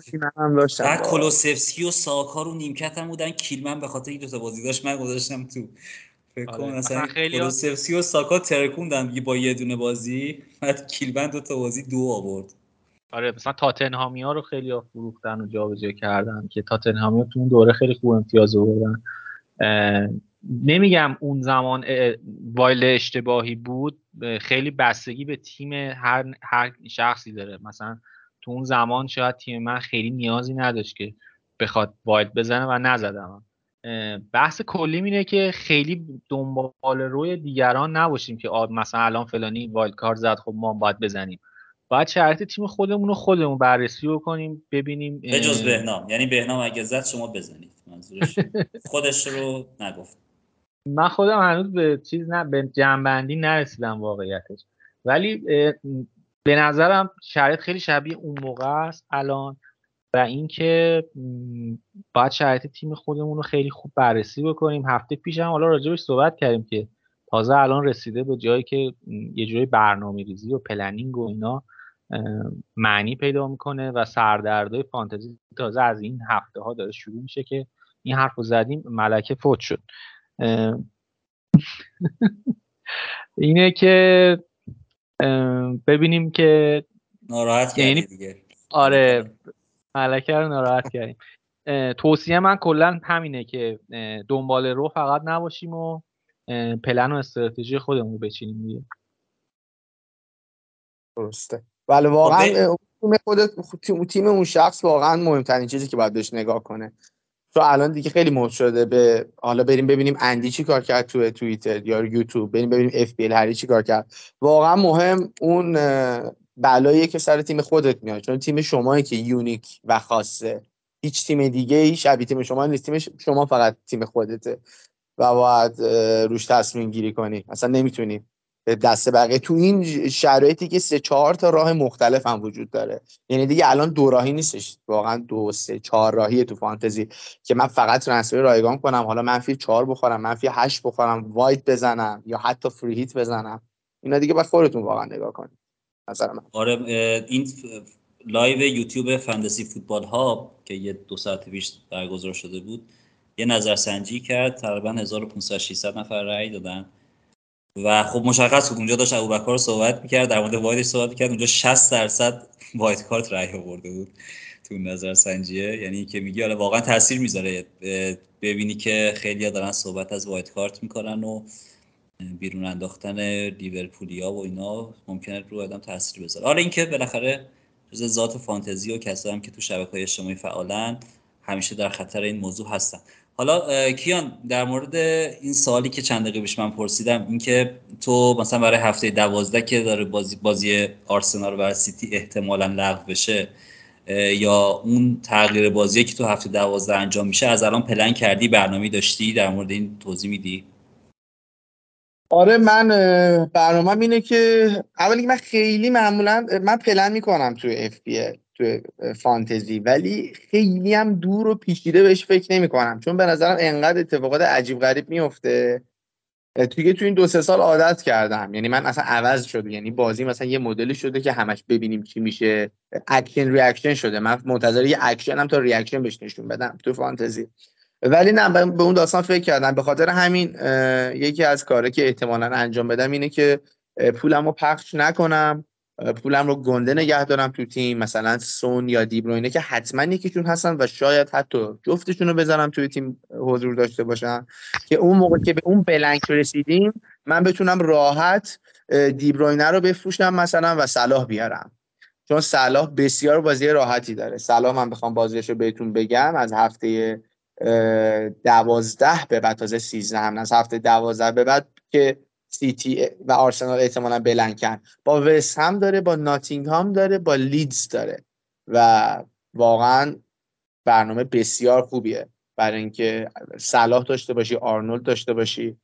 D: کیلمن هم داشتم.
B: بعد کولوسفسکی و ساکا رو نیمکت هم بودن کیلمن به خاطر این دو تا بازی داشت من گذاشتم تو. فکر کن آره. مثلا کلوسفسکی و ساکا ترکوندن با یه دونه بازی بعد کیلمن دو تا بازی دو آورد.
C: آره مثلا تاتنهامی ها رو خیلی فروختن و جابجا کردن که تاتنهامی ها تو اون دوره خیلی خوب امتیاز آوردن. نمیگم اون زمان وایل اشتباهی بود. خیلی بستگی به تیم هر, هر شخصی داره. مثلا تو اون زمان شاید تیم من خیلی نیازی نداشت که بخواد wild بزنه و نزدم. بحث کلی اینه که خیلی دنبال روی دیگران نباشیم که مثلا الان فلانی wild card زد خب ما باید بزنیم. باید شرایط تیم خودمون رو خودمون بررسی بکنیم ببینیم
B: به جز بهنام. یعنی بهنام اگه زد شما بزنید. منظورش خودش رو نگفت.
C: من خودم هنوز به چیز نه به جمع‌بندی نرسیدم واقعیتش. ولی به نظرم شرایط خیلی شبیه اون موقع است الان و اینکه باید شرایط تیم خودمون رو خیلی خوب بررسی بکنیم. هفته پیش هم حالا راجبش صحبت کردیم که تازه الان رسیده به جایی که یه جوری برنامه ریزی و پلنینگ و اینا معنی پیدا می‌کنه و سردردهای فانتزی تازه از این هفته ها داره شروع میشه که این حرف رو زدیم ملکه فوت شد. اینه که ببینیم که
B: ناراحت یعنی دیگه.
C: آره ملکه رو ناراحت کردیم. توصیه من کلا همینه که دنبال رو فقط نباشیم و پلن و استراتژی خودمون رو بچینیم دیگه.
D: درسته. ولی واقعا خب تیم خود تیم اون شخص واقعا مهمترین چیزی که باید بهش نگاه کنه. تو الان دیگه خیلی مد شده به حالا بریم ببینیم اندی چی کار کرد تو توییتر یا یوتیوب. بریم ببینیم اف بی هری چی کار کرد. واقعا مهم اون بلایی که سر تیم خودت میاد چون تیم شمایی که unique و خاصه. هیچ تیم دیگه ای شبیه تیم شما نیست. تیم شما فقط تیم خودته. و باید روش تصمیم گیری کنی. اصلا نمی‌تونی دست بقیه. تو این شرایطی که سه چهار تا راه مختلف هم وجود داره. یعنی دیگه الان دو راهی نیستش. واقعا دو سه چهار راهی تو فانتزی که من فقط transfer رایگان کنم. حالا منفی چهار بخورم منفی هشت بخورم wild بزنم یا حتی free hit بزنم. اینا دیگه باید خودتون واقعا نگاه کنید. نظر من.
B: آره این live یوتیوب Fantasy Football Hub که یه دو ساعت پیش برگزار شده بود یه نظرسنجی کرد. تقریبا 1500 600 نفر رأی دادن. و خب مشخص بود اونجا داشت ابوبکر صحبت می‌کرد در مورد wild ش صحبت می‌کرد اونجا 60 درصد wild card رای آورده بود تو نظر سنجیه. یعنی که میگی حالا واقعا تاثیر می‌ذاره ببینی که خیلی دارن صحبت از wild card می‌کنن و بیرون انداختن لیورپولیا و اینا ممکنه رو آدم تاثیر بذاره. حالا اینکه بالاخره جز ذات فانتزی و کسایی هم که تو شبکه‌های اجتماعی فعالن همیشه در خطر این موضوع هستن. حالا کیان در مورد این سوالی که چند دقیقه پیش من پرسیدم اینکه تو مثلا برای هفته دوازده که داره بازی بازی آرسنال و سیتی احتمالا لغو بشه یا اون تغییر بازی که تو هفته دوازده انجام میشه از الان پلن کردی برنامه داشتی در مورد این توضیح میدی؟
D: آره من برنامه اینه که اولی من خیلی معمولا من پلن می‌کنم توی اف تو فانتزی. ولی خیلی هم دور و پیچیده بهش فکر نمی کنم. چون به نظرم انقدر اتفاقات عجیب غریب میفته. توی تو این دو سه سال عادت کردم. یعنی من اصلا عوض شده. یعنی بازی مثلا یه مدلی شده که همش ببینیم چی میشه. action reaction شده. من منتظر یه اکشن هم تا reaction بهش نشون بدم تو فانتزی. ولی نه به اون داستان فکر کردم. به خاطر همین یکی از کاره که احتمالا انجام بدم اینه که پولمو پخش نکنم. پولم رو گنده نگه دارم تو تیم. مثلا سون یا دیبروینه که حتما یکیشون هستن و شاید حتی جفتشون رو بذارم توی تیم حضور داشته باشن. که اون موقع که به اون بلنک رسیدیم من بتونم راحت دیبروینه رو بفروشم مثلا و صلاح بیارم. چون صلاح بسیار بازی راحتی داره. صلاح من بخوام بازیش رو بهتون بگم از هفته دوازده به بعد تازه سیزده هم از هفته دوازده به بعد که سیتی و آرسنال احتمالا blank ن با وست هم داره با ناتینگهام داره با لیدز داره. و واقعا برنامه بسیار خوبیه. برای اینکه صلاح داشته باشی آرنولد داشته باشی.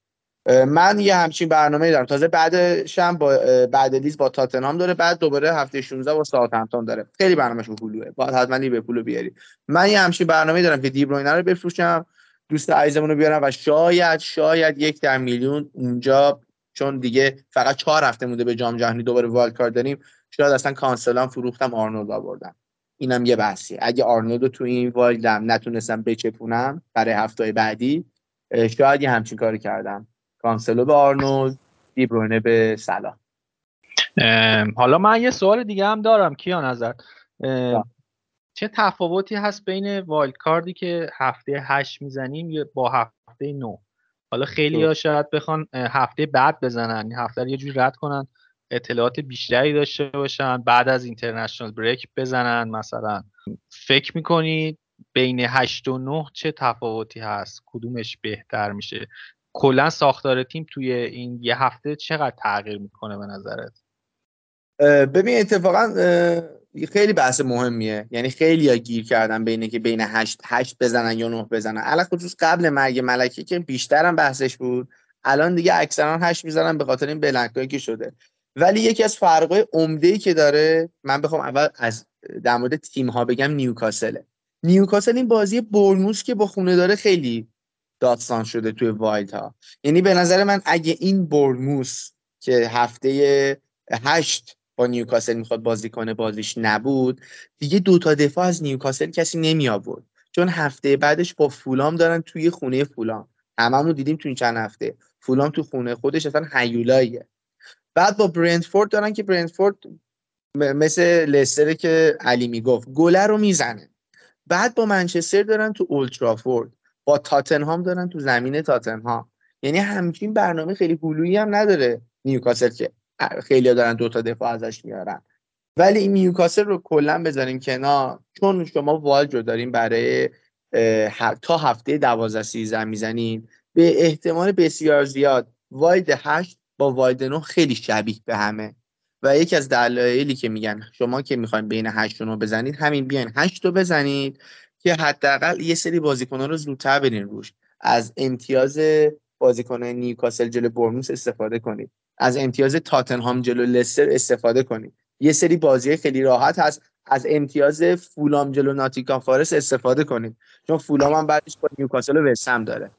D: من یه همچین برنامه دارم. تازه بعدش هم با بعد لیدز با تاتنهام داره بعد دوباره هفته 16 با ساوثهمپتون داره. خیلی برنامه‌ش پولوه باید حتما لیورپول رو بیاری. من یه همچین برنامه دارم که دیبروینه رو بفروشم دوست عزیزمون رو بیارم و شاید شاید یک در میلیون اونجا چون دیگه فقط چهار هفته مونده به جام جهانی دوباره wild card داریم شاید اصلا کانسلو فروختم آرنولد آوردم. اینم یه بحثی اگه آرنولد رو تو این wild م نتونستم بچپونم برای هفته بعدی شاید یه همچین کاری کردم. کانسلو به آرنولد دیبروینه به صلاح.
C: حالا من یه سوال دیگه هم دارم کیا نظر چه تفاوتی هست بین وایلد کاردی که هفته هشت می‌زنیم با هفته نو حالا خیلی ها شاید بخوان هفته بعد بزنن. هفته رو یه جوری رد کنن اطلاعات بیشتری داشته باشن بعد از اینترنشنال بریک بزنن مثلا فکر می‌کنید بین 8 و 9 چه تفاوتی هست؟ کدومش بهتر میشه؟ کلا ساختار تیم توی این یه هفته چقدر تغییر می‌کنه به نظرت؟
D: ببین اتفاقا خیلی بحث مهمیه. یعنی خیلی ها گیر کردن بینه که بین هشت, هشت بزنن یا نه بزنن. الان خصوص قبل مرگ ملکه که بیشترم بحثش بود. الان دیگه اکثرا هشت می‌زنن به خاطر این blank ایی که شده. ولی یکی از فرقای عمده که داره من بخوام اول از در مورد تیم ها بگم نیوکاسله. نیوکاسل این بازی بورنموث که با خونه داره خیلی داستان شده توی wild ها یعنی به نظر من اگه این بورنموث که هفته هشت با نیوکاسل می‌خواد بازی کنه بازیش نبود. دیگه دو تا دفاع از نیوکاسل کسی نمی آورد چون هفته بعدش با فولام دارن توی خونه فولام. هممون دیدیم تو این چند هفته. فولام تو خونه خودش اصلا هیولاییه. بعد با برندفورد دارن که برندفورد مثل لستر که علی می‌گفت گله رو می‌زنه. بعد با منچستر دارن تو اولترافورد با تاتنهام دارن تو زمین تاتنهام. یعنی همچین برنامه خیلی هلویی هم نداره نیوکاسل که. خیلی دارن دو تا دفاع ازش میارن. ولی این نیوکاسل رو کلا بذاریم کنار چون شما والد رو داریم برای تا هفته دوازده سیزده می‌زنین به احتمال بسیار زیاد واید هشت با واید نو خیلی شبیه به همه. و یکی از دلایلی که میگن شما که می‌خواین بین هشت و بزنید همین بیاین هشت رو بزنید که حداقل یه سری ها رو زودتر برین روش. از امتیاز بازیکن نیوکاسل جلو برنوس استفاده کنید. از امتیاز تاتنهام جلو لستر استفاده کنید یه سری بازی خیلی راحت هست. از امتیاز فولام جلو ناتیکا فارس استفاده کنید چون فولام هم بعدش با نیوکاسل و وسم داره.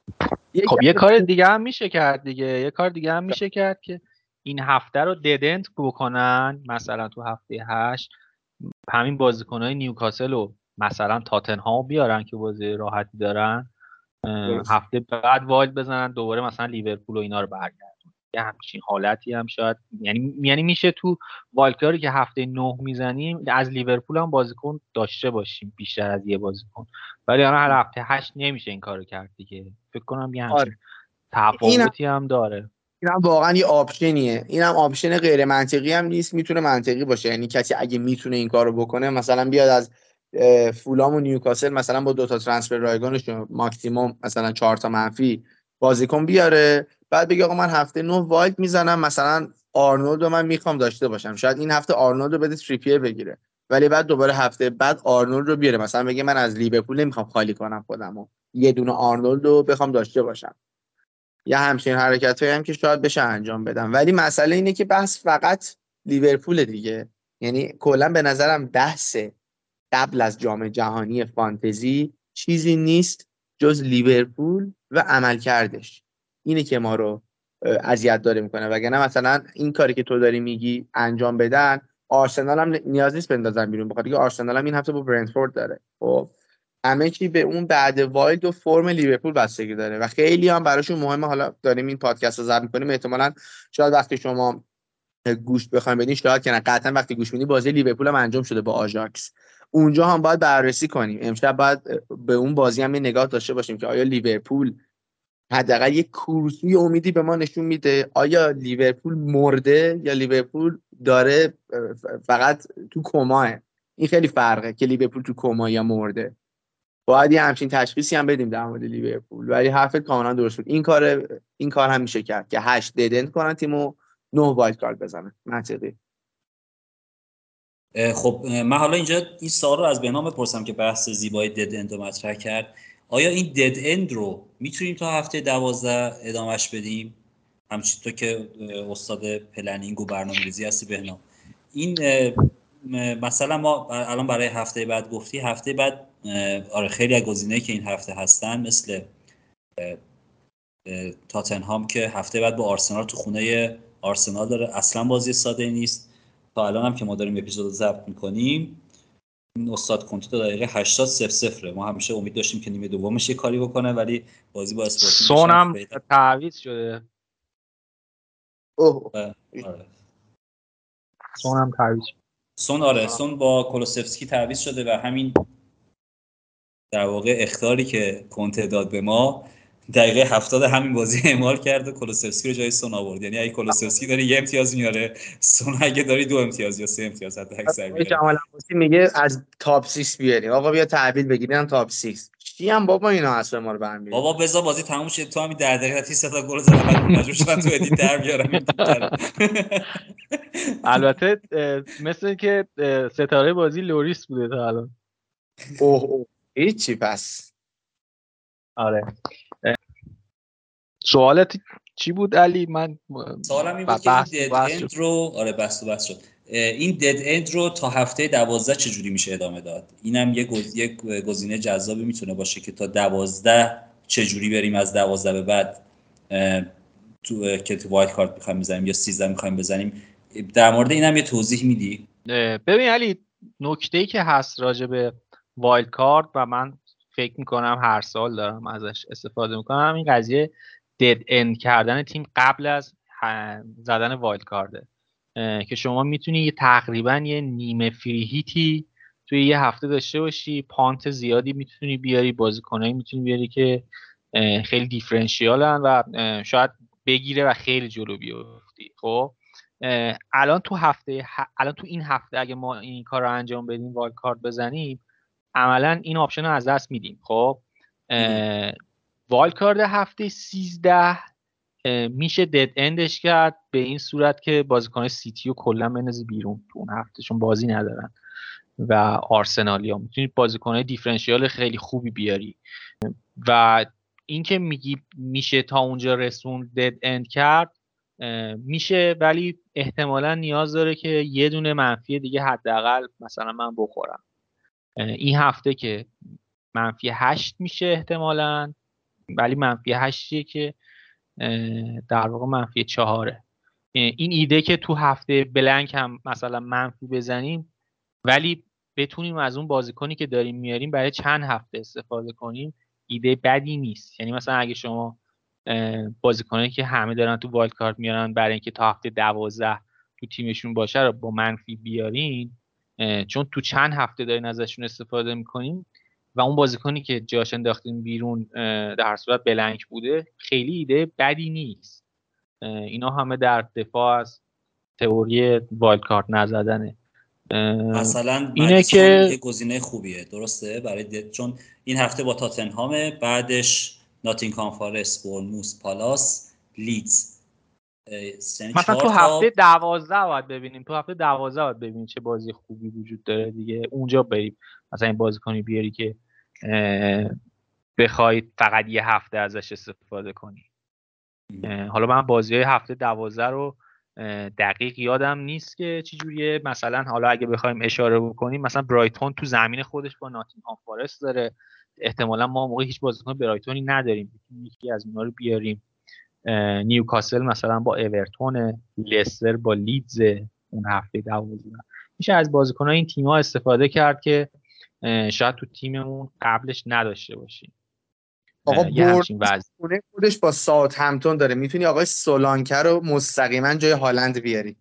C: خب یه کار دیگه هم میشه کرد دیگه. یه کار دیگه هم میشه کرد که این هفته رو ددنت بکنن. مثلا تو هفته هشت همین بازیکنهای نیوکاسل و مثلا تاتنهام بیارن که بازی راحتی دارن. هفته بعد wild بزنن. دوباره مثلا لیورپول و اینا رو برگردن. یه همچین حالتی هم شاید یعنی یعنی میشه تو wild card ی که هفته نه می‌زنیم از لیورپول هم بازیکن داشته باشیم بیشتر از یه بازیکن. ولی الان هر هفته هشت نمیشه این کارو کرد دیگه. فکر کنم یه همچین آره. تفاوتی هم داره.
D: این هم واقعا یه option یه. این هم option غیر منطقی هم نیست می‌تونه منطقی باشه. یعنی کسی اگه می‌تونه این کارو بکنه مثلا بیاد از فولام و نیوکاسل مثلا با دو تا transfer رایگانشون ماکسیموم مثلا چهار تا منفی بازیکن بیاره. بعد بگه آقا من هفته نه wild می‌زنم مثلا آرنولد رو من می‌خوام داشته باشم. شاید این هفته آرنولد رو بده تریپیه بگیره. ولی بعد دوباره هفته بعد آرنولد رو بیاره. مثلا بگه من از لیورپول نمی‌خوام خالی کنم خودم و یه دونه آرنولد رو بخوام داشته باشم. یه همچین حرکت هم که شاید بشه انجام بدم. ولی مسئله اینه که بحث فقط لیورپول دیگه. یعنی کلا به نظرم بحث قبل از جام جهانی فانتزی چیزی نیست جز لیورپول و عملکردش. اینه که ما رو اذیت داره می‌کنه. وگرنه مثلا این کاری که تو داری میگی انجام بدن آرسنال هم نیاز نیست بندازن بیرون. بخاطر که آرسنال هم این هفته با برنتفورد داره. خب همه چی به اون بعد wild و فرم لیورپول بستگی داره. و خیلی هم براشون مهمه. حالا داریم این پادکست رو ضبط می‌کنیم. احتمالا شاید وقتی شما گوش بخوایم بدین شاید که قطعا وقتی گوش میدین بازی لیورپول هم انجام شده با آژاکس. اونجا هم باید بررسی کنیم. امشب باید به اون بازی هم نگاه داشته باشیم که آیا لیورپول حداقل یک کورسوی امیدی به ما نشون میده. آیا لیورپول مرده یا لیورپول داره فقط تو کماست؟ این خیلی فرقه که لیورپول تو کما یا مرده. باید یه همچین تشخیصی هم بدیم در مورد لیورپول. ولی حرف کاملا درست بود. این کار این کار هم میشه کرد که هشت dead end کنن تیمو نه wildcard بزنن. منطقی.
B: خب من حالا اینجا این سوال رو از بهنام بپرسم که بحث زیبای dead end رو مطرح کرد. آیا این dead end رو می‌تونیم تا هفته دوازده ادامهش بدیم؟ همچین تو که استاد planning و برنامه ریزی هستی بهنام این مثلا ما الان برای هفته بعد گفتی هفته بعد آره خیلی از گزینه‌ای که این هفته هستن مثل تاتنهام که هفته بعد با آرسنال تو خونه آرسنال داره اصلا بازی ساده نیست. تا الان هم که ما داریم اپیزود ضبط می‌کنیم این استاد کنته دقیقه 80 0 0 ما همیشه امید داشتیم که نیمه دومش یه کاری بکنه ولی بازی با اسپورتینگ
C: سون هم تعویض شده.
D: اوه.
B: آره.
C: سون هم تعویض
B: سون آره. سون با کولوسفسکی تعویض شده و همین در واقع اخطاری که کنته داد به ما دقیقه هفتاد همین بازی اعمال کرد و کولوسفسکی رو جای سون آورد یعنی اگه کولوسفسکی داره یه امتیاز میاره سون اگه داری دو امتیاز یا سه امتیاز حداکثر میاره.
D: جمال میگه از top 6 بیاریم. آقا بیا تحویل بگیریم top 6 چی هم بابا اینا اصلا ما رو برمی
B: بابا بذار بازی تموم شه. تو همین در دقیقه 30 تا گل زدن بعد مجبور شدن تو edit در بیارم
C: البته مثل که ستاره بازی لوریس بوده تا الان.
D: اوه اوه. هیچی پس.
C: آره. سوالت چی بود علی؟ من
B: سوالم این بود که این dead end رو آره بس بس شد. این dead end رو تا هفته دوازده چجوری میشه ادامه داد؟ اینم یه گز... یک گزینه جذابی می‌تونه باشه که تا دوازده چجوری بریم از دوازده به بعد تو که تو wildcard می‌خوایم بزنیم یا 13 می‌خوایم بزنیم. در مورد اینم یه توضیح میدی؟
C: ببین علی نکته ای که هست راجع به wildcard و من فکر می‌کنم هر سال دارم ازش استفاده می‌کنم این قضیه dead end کردن تیم قبل از زدن wildcard ه که شما می‌تونی یه تقریبا یه نیمه free hit ی توی یه هفته داشته باشی punt زیادی می‌تونی بیاری بازیکنایی می‌تونی بیاری که خیلی differential ن و شاید بگیره و خیلی جلو بیفتی. خب؟ الان تو هفته الان تو این هفته اگه ما این کار رو انجام بدیم wildcard بزنیم عملا این option رو از دست میدیم. خب؟ wildcard هفته 13 میشه dead end ش کرد به این صورت که بازیکن سیتی و کلا بندازی بیرون. تو اون هفته چون بازی ندارن و آرسنالیا می‌تونید بازیکن differential خیلی خوبی بیاری. و اینکه میگی میشه تا اونجا رسون دد اند کرد میشه ولی احتمالا نیاز داره که یه دونه منفی دیگه حداقل مثلا من بخورم. این هفته که منفی هشت میشه احتمالا. ولی منفی هشتیه که در واقع منفی چهاره. این ایده که تو هفته بلنک هم مثلا منفی بزنیم ولی بتونیم از اون بازیکنی که داریم میاریم برای چند هفته استفاده کنیم ایده بدی نیست. یعنی مثلا اگه شما بازیکنایی که همه دارن تو وایلد کارت میارن برای اینکه تا هفته دوازده تو تیمشون باشه رو با منفی بیارین چون تو چند هفته دارین ازشون استفاده می‌کنیم و اون بازیکنی که جاش انداختیم بیرون در صورت بلنک بوده خیلی ایده بدی نیست. اینا همه در دفاع از تئوری wildcard نزدنه
B: مثلا اینه که گزینه خوبیه. درسته؟ برای چون این هفته با تاتنهام بعدش ناتینگهام فارست بورنموث پالاس لیدز.
C: مثلا تو هفته دوازده باید ببینیم. تو هفته دوازده باید ببینیم چه بازی خوبی وجود داره دیگه. اونجا بریم. مثلا این بازیکنی بیاری که بخواید فقط یه هفته ازش استفاده کنی. حالا من بازی های هفته دوازده رو دقیق یادم نیست که چجوریه. مثلا حالا اگه بخوایم اشاره بکنیم مثلا برایتون تو زمین خودش با ناتینگهام فارست داره. احتمالا ما موقع هیچ بازیکن برایتونی نداریم. یکی از اونا رو بیاریم. نیوکاسل مثلا با اورتون لستر با لیدز اون هفته دوازده. میشه از بازیکنهای این تیم ها استفاده کرد که شاید تو تیممون قبلش نداشته باشیم.
D: آقا برد خودش با ساوت همتون داره. می‌تونی آقای سولانکه رو مستقیما جای هالند بیاری.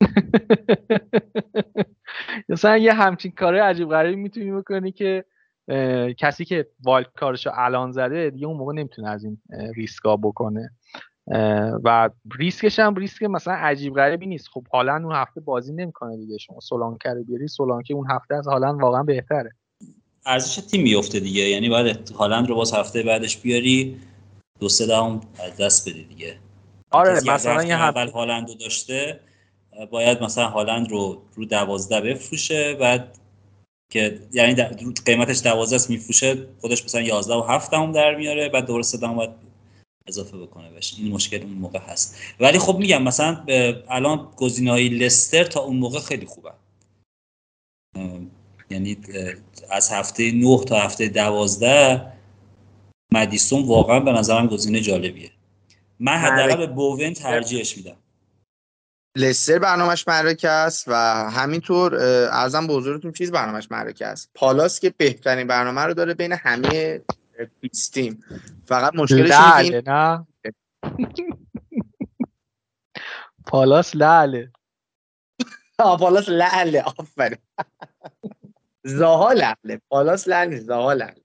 C: مثلا یه همچین کاره عجیب غریبی می‌تونی بکنی که کسی که والد کارشو الان زده دیگه اون موقع نمی‌تونه از این ریسکا بکنه. و ریسکش هم ریسک مثلا عجیب غریبی نیست. خب حالا اون هفته بازی نمی‌کنه دیگه. شما سولانکه رو بیاری سولانکه اون هفته از حالا واقعا بهتره.
B: ارزش تیم میفته دیگه. یعنی باید هالند رو باز هفته بعدش بیاری دو سه دهم از دست بدی دیگه.
C: آره مثلا یه
B: اول هالند رو داشته باید مثلا هالند رو رو دوازده بفروشه بعد که یعنی قیمتش دوازده است میفروشه خودش مثلا یازده و هفت هم در میاره بعد درسته دهم باید اضافه بکنه بشه این مشکل اون موقع هست. ولی خب میگم مثلا الان گزینه های لستر تا اون موقع خیلی خوبه یعنی از هفته 9 تا هفته 12 مدیسون واقعا به نظرم گزینه جالبیه. من حداقل به بوون ترجیحش میدم.
D: لستر برنامهش معرکه است و همینطور ارزم به حضورتون چیز برنامهش معرکه است. پالاس که بهترین برنامه رو داره بین همه 20 تیم فقط مشکلش اینه
C: نه؟ پالاس لعله.
D: پالاس لعله آفرین. زاها لعله. پالاس لعله زاها لعله.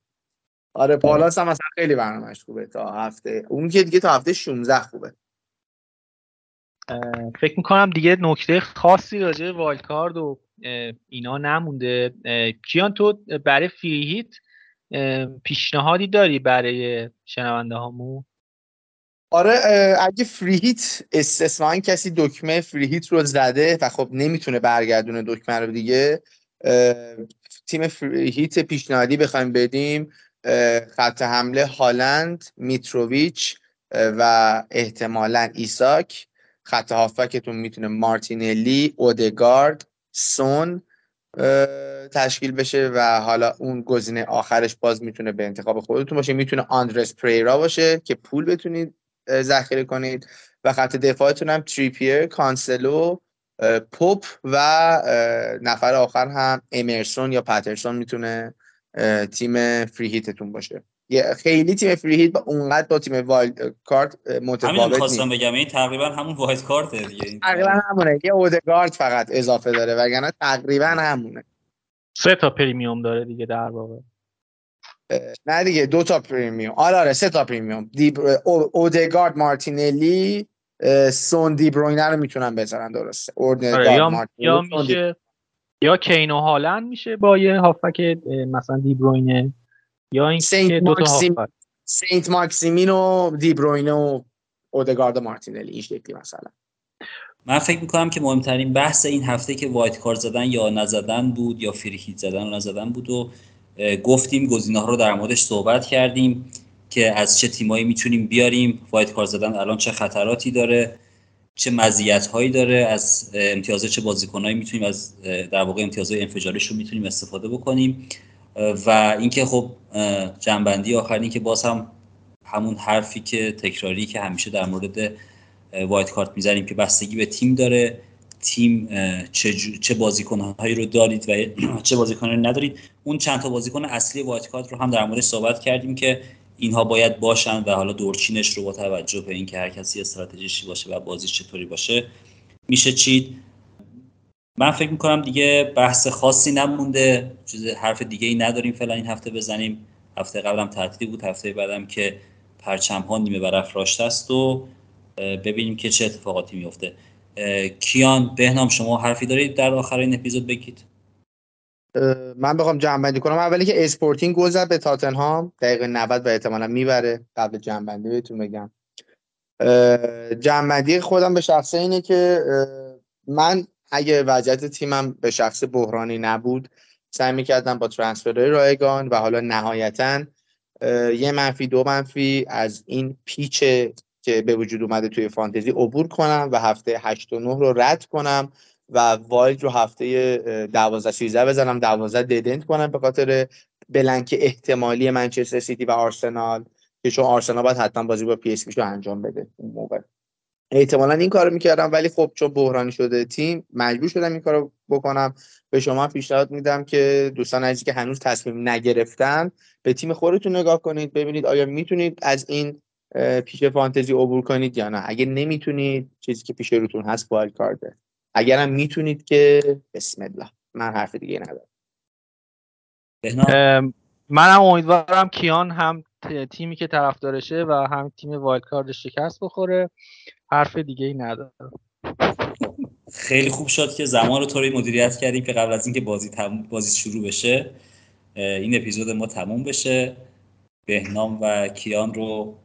D: آره پالاس هم مثلا خیلی برنامهش خوبه تا هفته. اون که دیگه تا هفته 16 خوبه.
C: فکر می‌کنم دیگه نکته خاصی راجع والکارد و اینا نمونده. کیان تو برای فریهیت پیشنهادی داری برای شنونده هامون؟
D: آره اگه فریهیت استثنا کسی دکمه فریهیت رو زده و خب نمی‌تونه برگردونه دکمه رو دیگه تیم فریهیت پیشنهادی بخوایم بدیم خط حمله هالند میتروویچ و احتمالا ایساک. خط هافکتون می‌تونه مارتینلی اودگارد سون تشکیل بشه و حالا اون گزینه آخرش باز می‌تونه به انتخاب خودتون باشه. می‌تونه آندرس پریرا باشه که پول بتونید ذخیره کنید. و خط دفاعتون هم تریپیر کانسلو پوپ و نفر آخر هم امرسون یا پترسون می‌تونه تیم free hit تون باشه. خیلی تیم free hit با اونقدر با تیم wildcard متفاوت
B: همین خواستم بگم این تقریبا همون wildcard دیگه
D: تقریبا همونه. یه اودگارد فقط اضافه داره وگرنه تقریبا همونه.
C: سه تا premium داره دیگه در واقع.
D: نه دیگه دو تا premium. آره آره سه تا premium. دیب... اودگارد مارتینلی سون دی بروینه رو می‌تونن بذارن درسته.
C: آره یا, یا میشه یا کین و هالند میشه با یه هافبک مثلا دی بروینه. یا این
D: دو تا سینت ماکسیمین و دیبروینه و اودگارد و مارتینلی این شکلی مثلا.
B: من فکر می‌کنم که مهمترین بحث این هفته که wildcard زدن یا نزدن بود یا free hit زدن و نزدن بود و گفتیم گزینه ها رو در موردش صحبت کردیم که از چه تیمایی می‌تونیم بیاریم وایت کار زدن الان چه خطراتی داره چه مزیت هایی داره از امتیازات چه بازیکنایی می‌تونیم از در واقع امتیازهای انفجاریش رو می‌تونیم استفاده بکنیم. و اینکه خب جنبندی آخرین که باز هم همون حرفی که تکراری که همیشه در مورد وایت کارت می‌زنیم که بستگی به تیم داره. تیم چه, چه رو دارید و چه بازیکنهایی رو ندارید. اون چند تا بازیکن اصلی وایت کارت رو هم در مورد صحبت کردیم که اینها باید باشن و حالا دورچینش رو با توجه به اینکه هر کسی استراتژیشی باشه و بازیش چطوری باشه میشه چید. من فکر می‌کنم دیگه بحث خاصی نمونده چیز حرف دیگه ای نداریم فعلا این هفته بزنیم. هفته قبلم تعطیلی بود هفته بعدم که پرچم ها نیمه برافراشته است و ببینیم که چه اتفاقاتی میفته کیان بهنام شما حرفی دارید در آخر این اپیزود بگید.
D: من بخوام جمع کنم. اولی که اسپورتینگ گل زد به تاتنهام. دقیقه 90 و احتمالا می‌بره قبل جمع بندی بهتون بگم. جمع خودم به شخصه اینه که من اگه وضعیت تیمم به شخص بحرانی نبود سعی می‌کردم با transfer های رایگان و حالا نهایتا یه منفی دو منفی از این پیچ که به وجود اومده توی فانتزی عبور کنم و هفته 8 و 9 رو رد کنم و wild رو هفته 12 13 بزنم 12 dead end کنم به خاطر blank احتمالی منچستر سیتی و آرسنال که چون آرسنال باید حتما بازی با پی اس وی رو انجام بده اون موقع. احتمالا این کارو می‌کردم ولی خب چون بحرانی شده تیم مجبور شدم این کارو بکنم. به شما پیشنهاد میدم که دوستان عزیزی که هنوز تصمیم نگرفتن به تیم خودتون نگاه کنید ببینید آیا می‌تونید از این پیچ فانتزی عبور کنید یا نه. اگه نمی‌تونید چیزی که پیش روتون هست wildcard ه اگرم می‌تونید که بسم الله من حرف دیگه ندارم.
C: منم امیدوارم کیان هم تیمی که طرفدارشه و هم تیم wildcard شکست بخوره. حرف دیگه ای ندارم.
B: خیلی خوب شد که زمان رو طوری مدیریت کردیم که قبل از اینکه بازی بازی شروع بشه این اپیزود ما تموم بشه. بهنام و کیان رو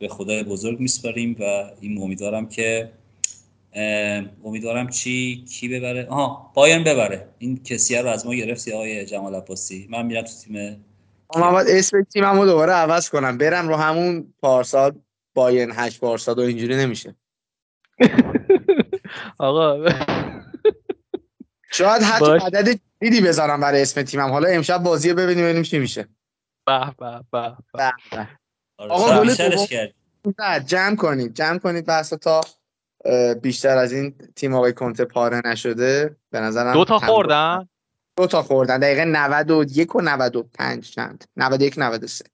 B: به خدای بزرگ میسپاریم و این امیدوارم که امیدوارم چی؟ کی ببره؟ آها پایان ببره. این کسی رو از ما گرفتی آقای جمال عباسی. من میرم تو تیم
D: من باید اسم تیممو دوباره عوض کنم. برم رو همون پارسال. باین هشت پارسال و اینجوری نمیشه.
C: آقا.
D: شاید حتی عدد دیدی بذارم برای اسم تیمم. حالا امشب بازی ببینیم ببینیم چی میشه.
C: به به به
B: آره، آقا
D: گل جمع کنید جمع کنید بحث تا بیشتر از این تیم آقای کنته پاره نشده. به نظرم
C: دو تا خوردن؟
D: دو تا خوردن. دقیقه 91 و 95 چند؟ 91 93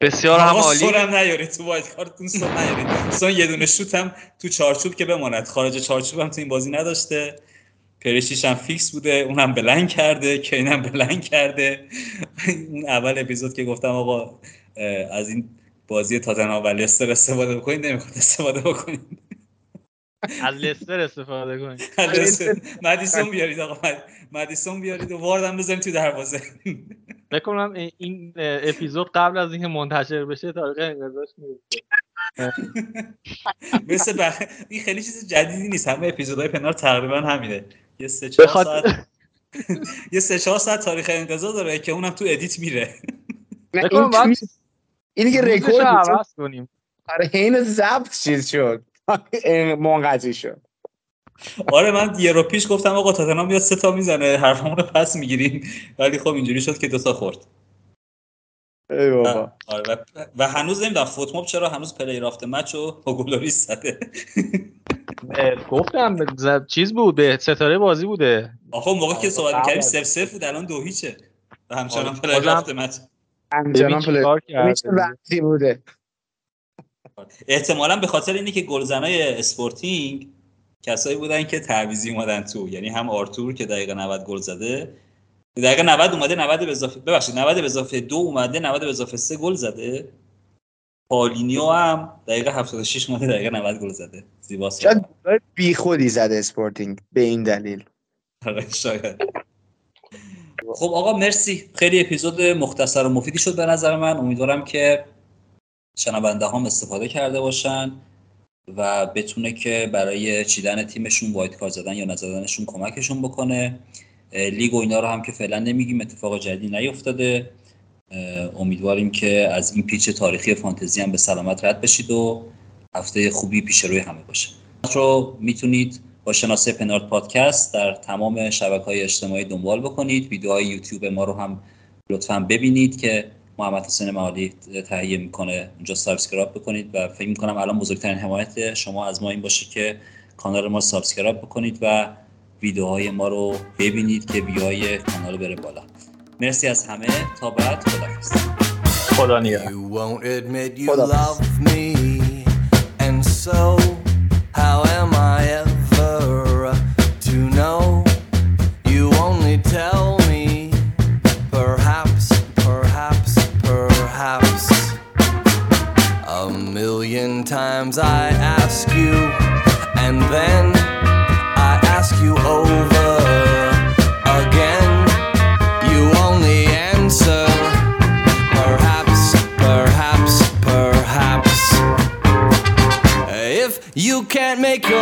C: بسیار هم عالی.
B: سرم نیاری تو وایت کارتون سر نیاری سون یه دونه شوت هم تو چارچوب که بماند. خارج چارچوب هم تو این بازی نداشته. پرشیش هم فیکس بوده. اونم بلنگ کرده. کین هم بلنگ کرده. اون اول اپیزود که گفتم آقا از این بازی تاتنهام و لستر استفاده بکنید. نمی‌خواد استفاده بکنید.
C: از لستر استفاده کنید
B: مدیسون بیارید آقا. مدیسون بیارید و واردم بزنید تو دروازه.
C: بکنم این اپیزود قبل از اینکه منتشر بشه تاریخ انقضاش میفته
B: مثل بخ... این خیلی چیز جدیدی نیست. همه اپیزودهای پنار تقریبا همینه. یه سه چهار ساعت یه سه چهار ساعت تاریخ انقضا داره که اونم تو edit میره.
D: اینی که رکورد
C: عوض کنیم.
D: آره حین ضبط چیز شد. منقضی شد.
B: آره من یه رو پیش گفتم آقا تاتنهام میاد سه تا می‌زنه حرفمون رو پس می‌گیریم. ولی خب اینجوری شد که دو تا خورد.
D: ای بابا.
B: آره و, هنوز نمی‌دونم فوتموب چرا هنوز پلی رافت مچ و گلوری زده.
C: گفتم چیز بود به ستاره بازی بوده.
B: آخه موقع که صحبت می‌کردیم سف سف بود الان دو هیچه و همچنان آره. پلی رافت مچ
D: همچنان پلی بوده؟
B: احتمالا به خاطر اینه که گلزنای اسپورتینگ کسایی بودن که تعویزی اومدن تو یعنی هم آرتور که دقیقه 90 گل زده. دقیقه 90 اومده 90 به اضافه ببخشید 90 به اضافه 2 اومده 90 به اضافه 3 گل زده. پالینیو هم دقیقه 76 اومده دقیقه 90 گل زده. زیباست
D: شاید بی خودی زده اسپورتینگ به این دلیل.
B: آره، شاید. خب آقا مرسی. خیلی اپیزود مختصر و مفیدی شد به نظر من. امیدوارم که شنونده هم استفاده کرده باشن و بتونه که برای چیدن تیمشون wildcard زدن یا نزدنشون کمکشون بکنه. لیگ و اینا رو هم که فعلا نمیگیم اتفاق جدی نیفتاده. امیدواریم که از این پیچ تاریخی فانتزی هم به سلامت رد بشید و هفته خوبی پیش روی همه باشه. رو می‌تونید با شناسه پنارد پادکست در تمام شبکه های اجتماعی دنبال بکنید. ویدیوهای یوتیوب ما رو هم لطفا ببینید که محمد حسین معالی تهیه می‌کنه. اونجا subscribe بکنید و فکر می‌کنم الان بزرگترین حمایت شما از ما این باشه که کانال ما سابسکرایب بکنید و ویدیوهای ما رو ببینید که بیای کانال بره بالا. مرسی از همه. تا بعد خدافظ
C: خدا
E: million times I ask you, and then I ask you over again. You only answer, perhaps, perhaps, perhaps. If you can't make your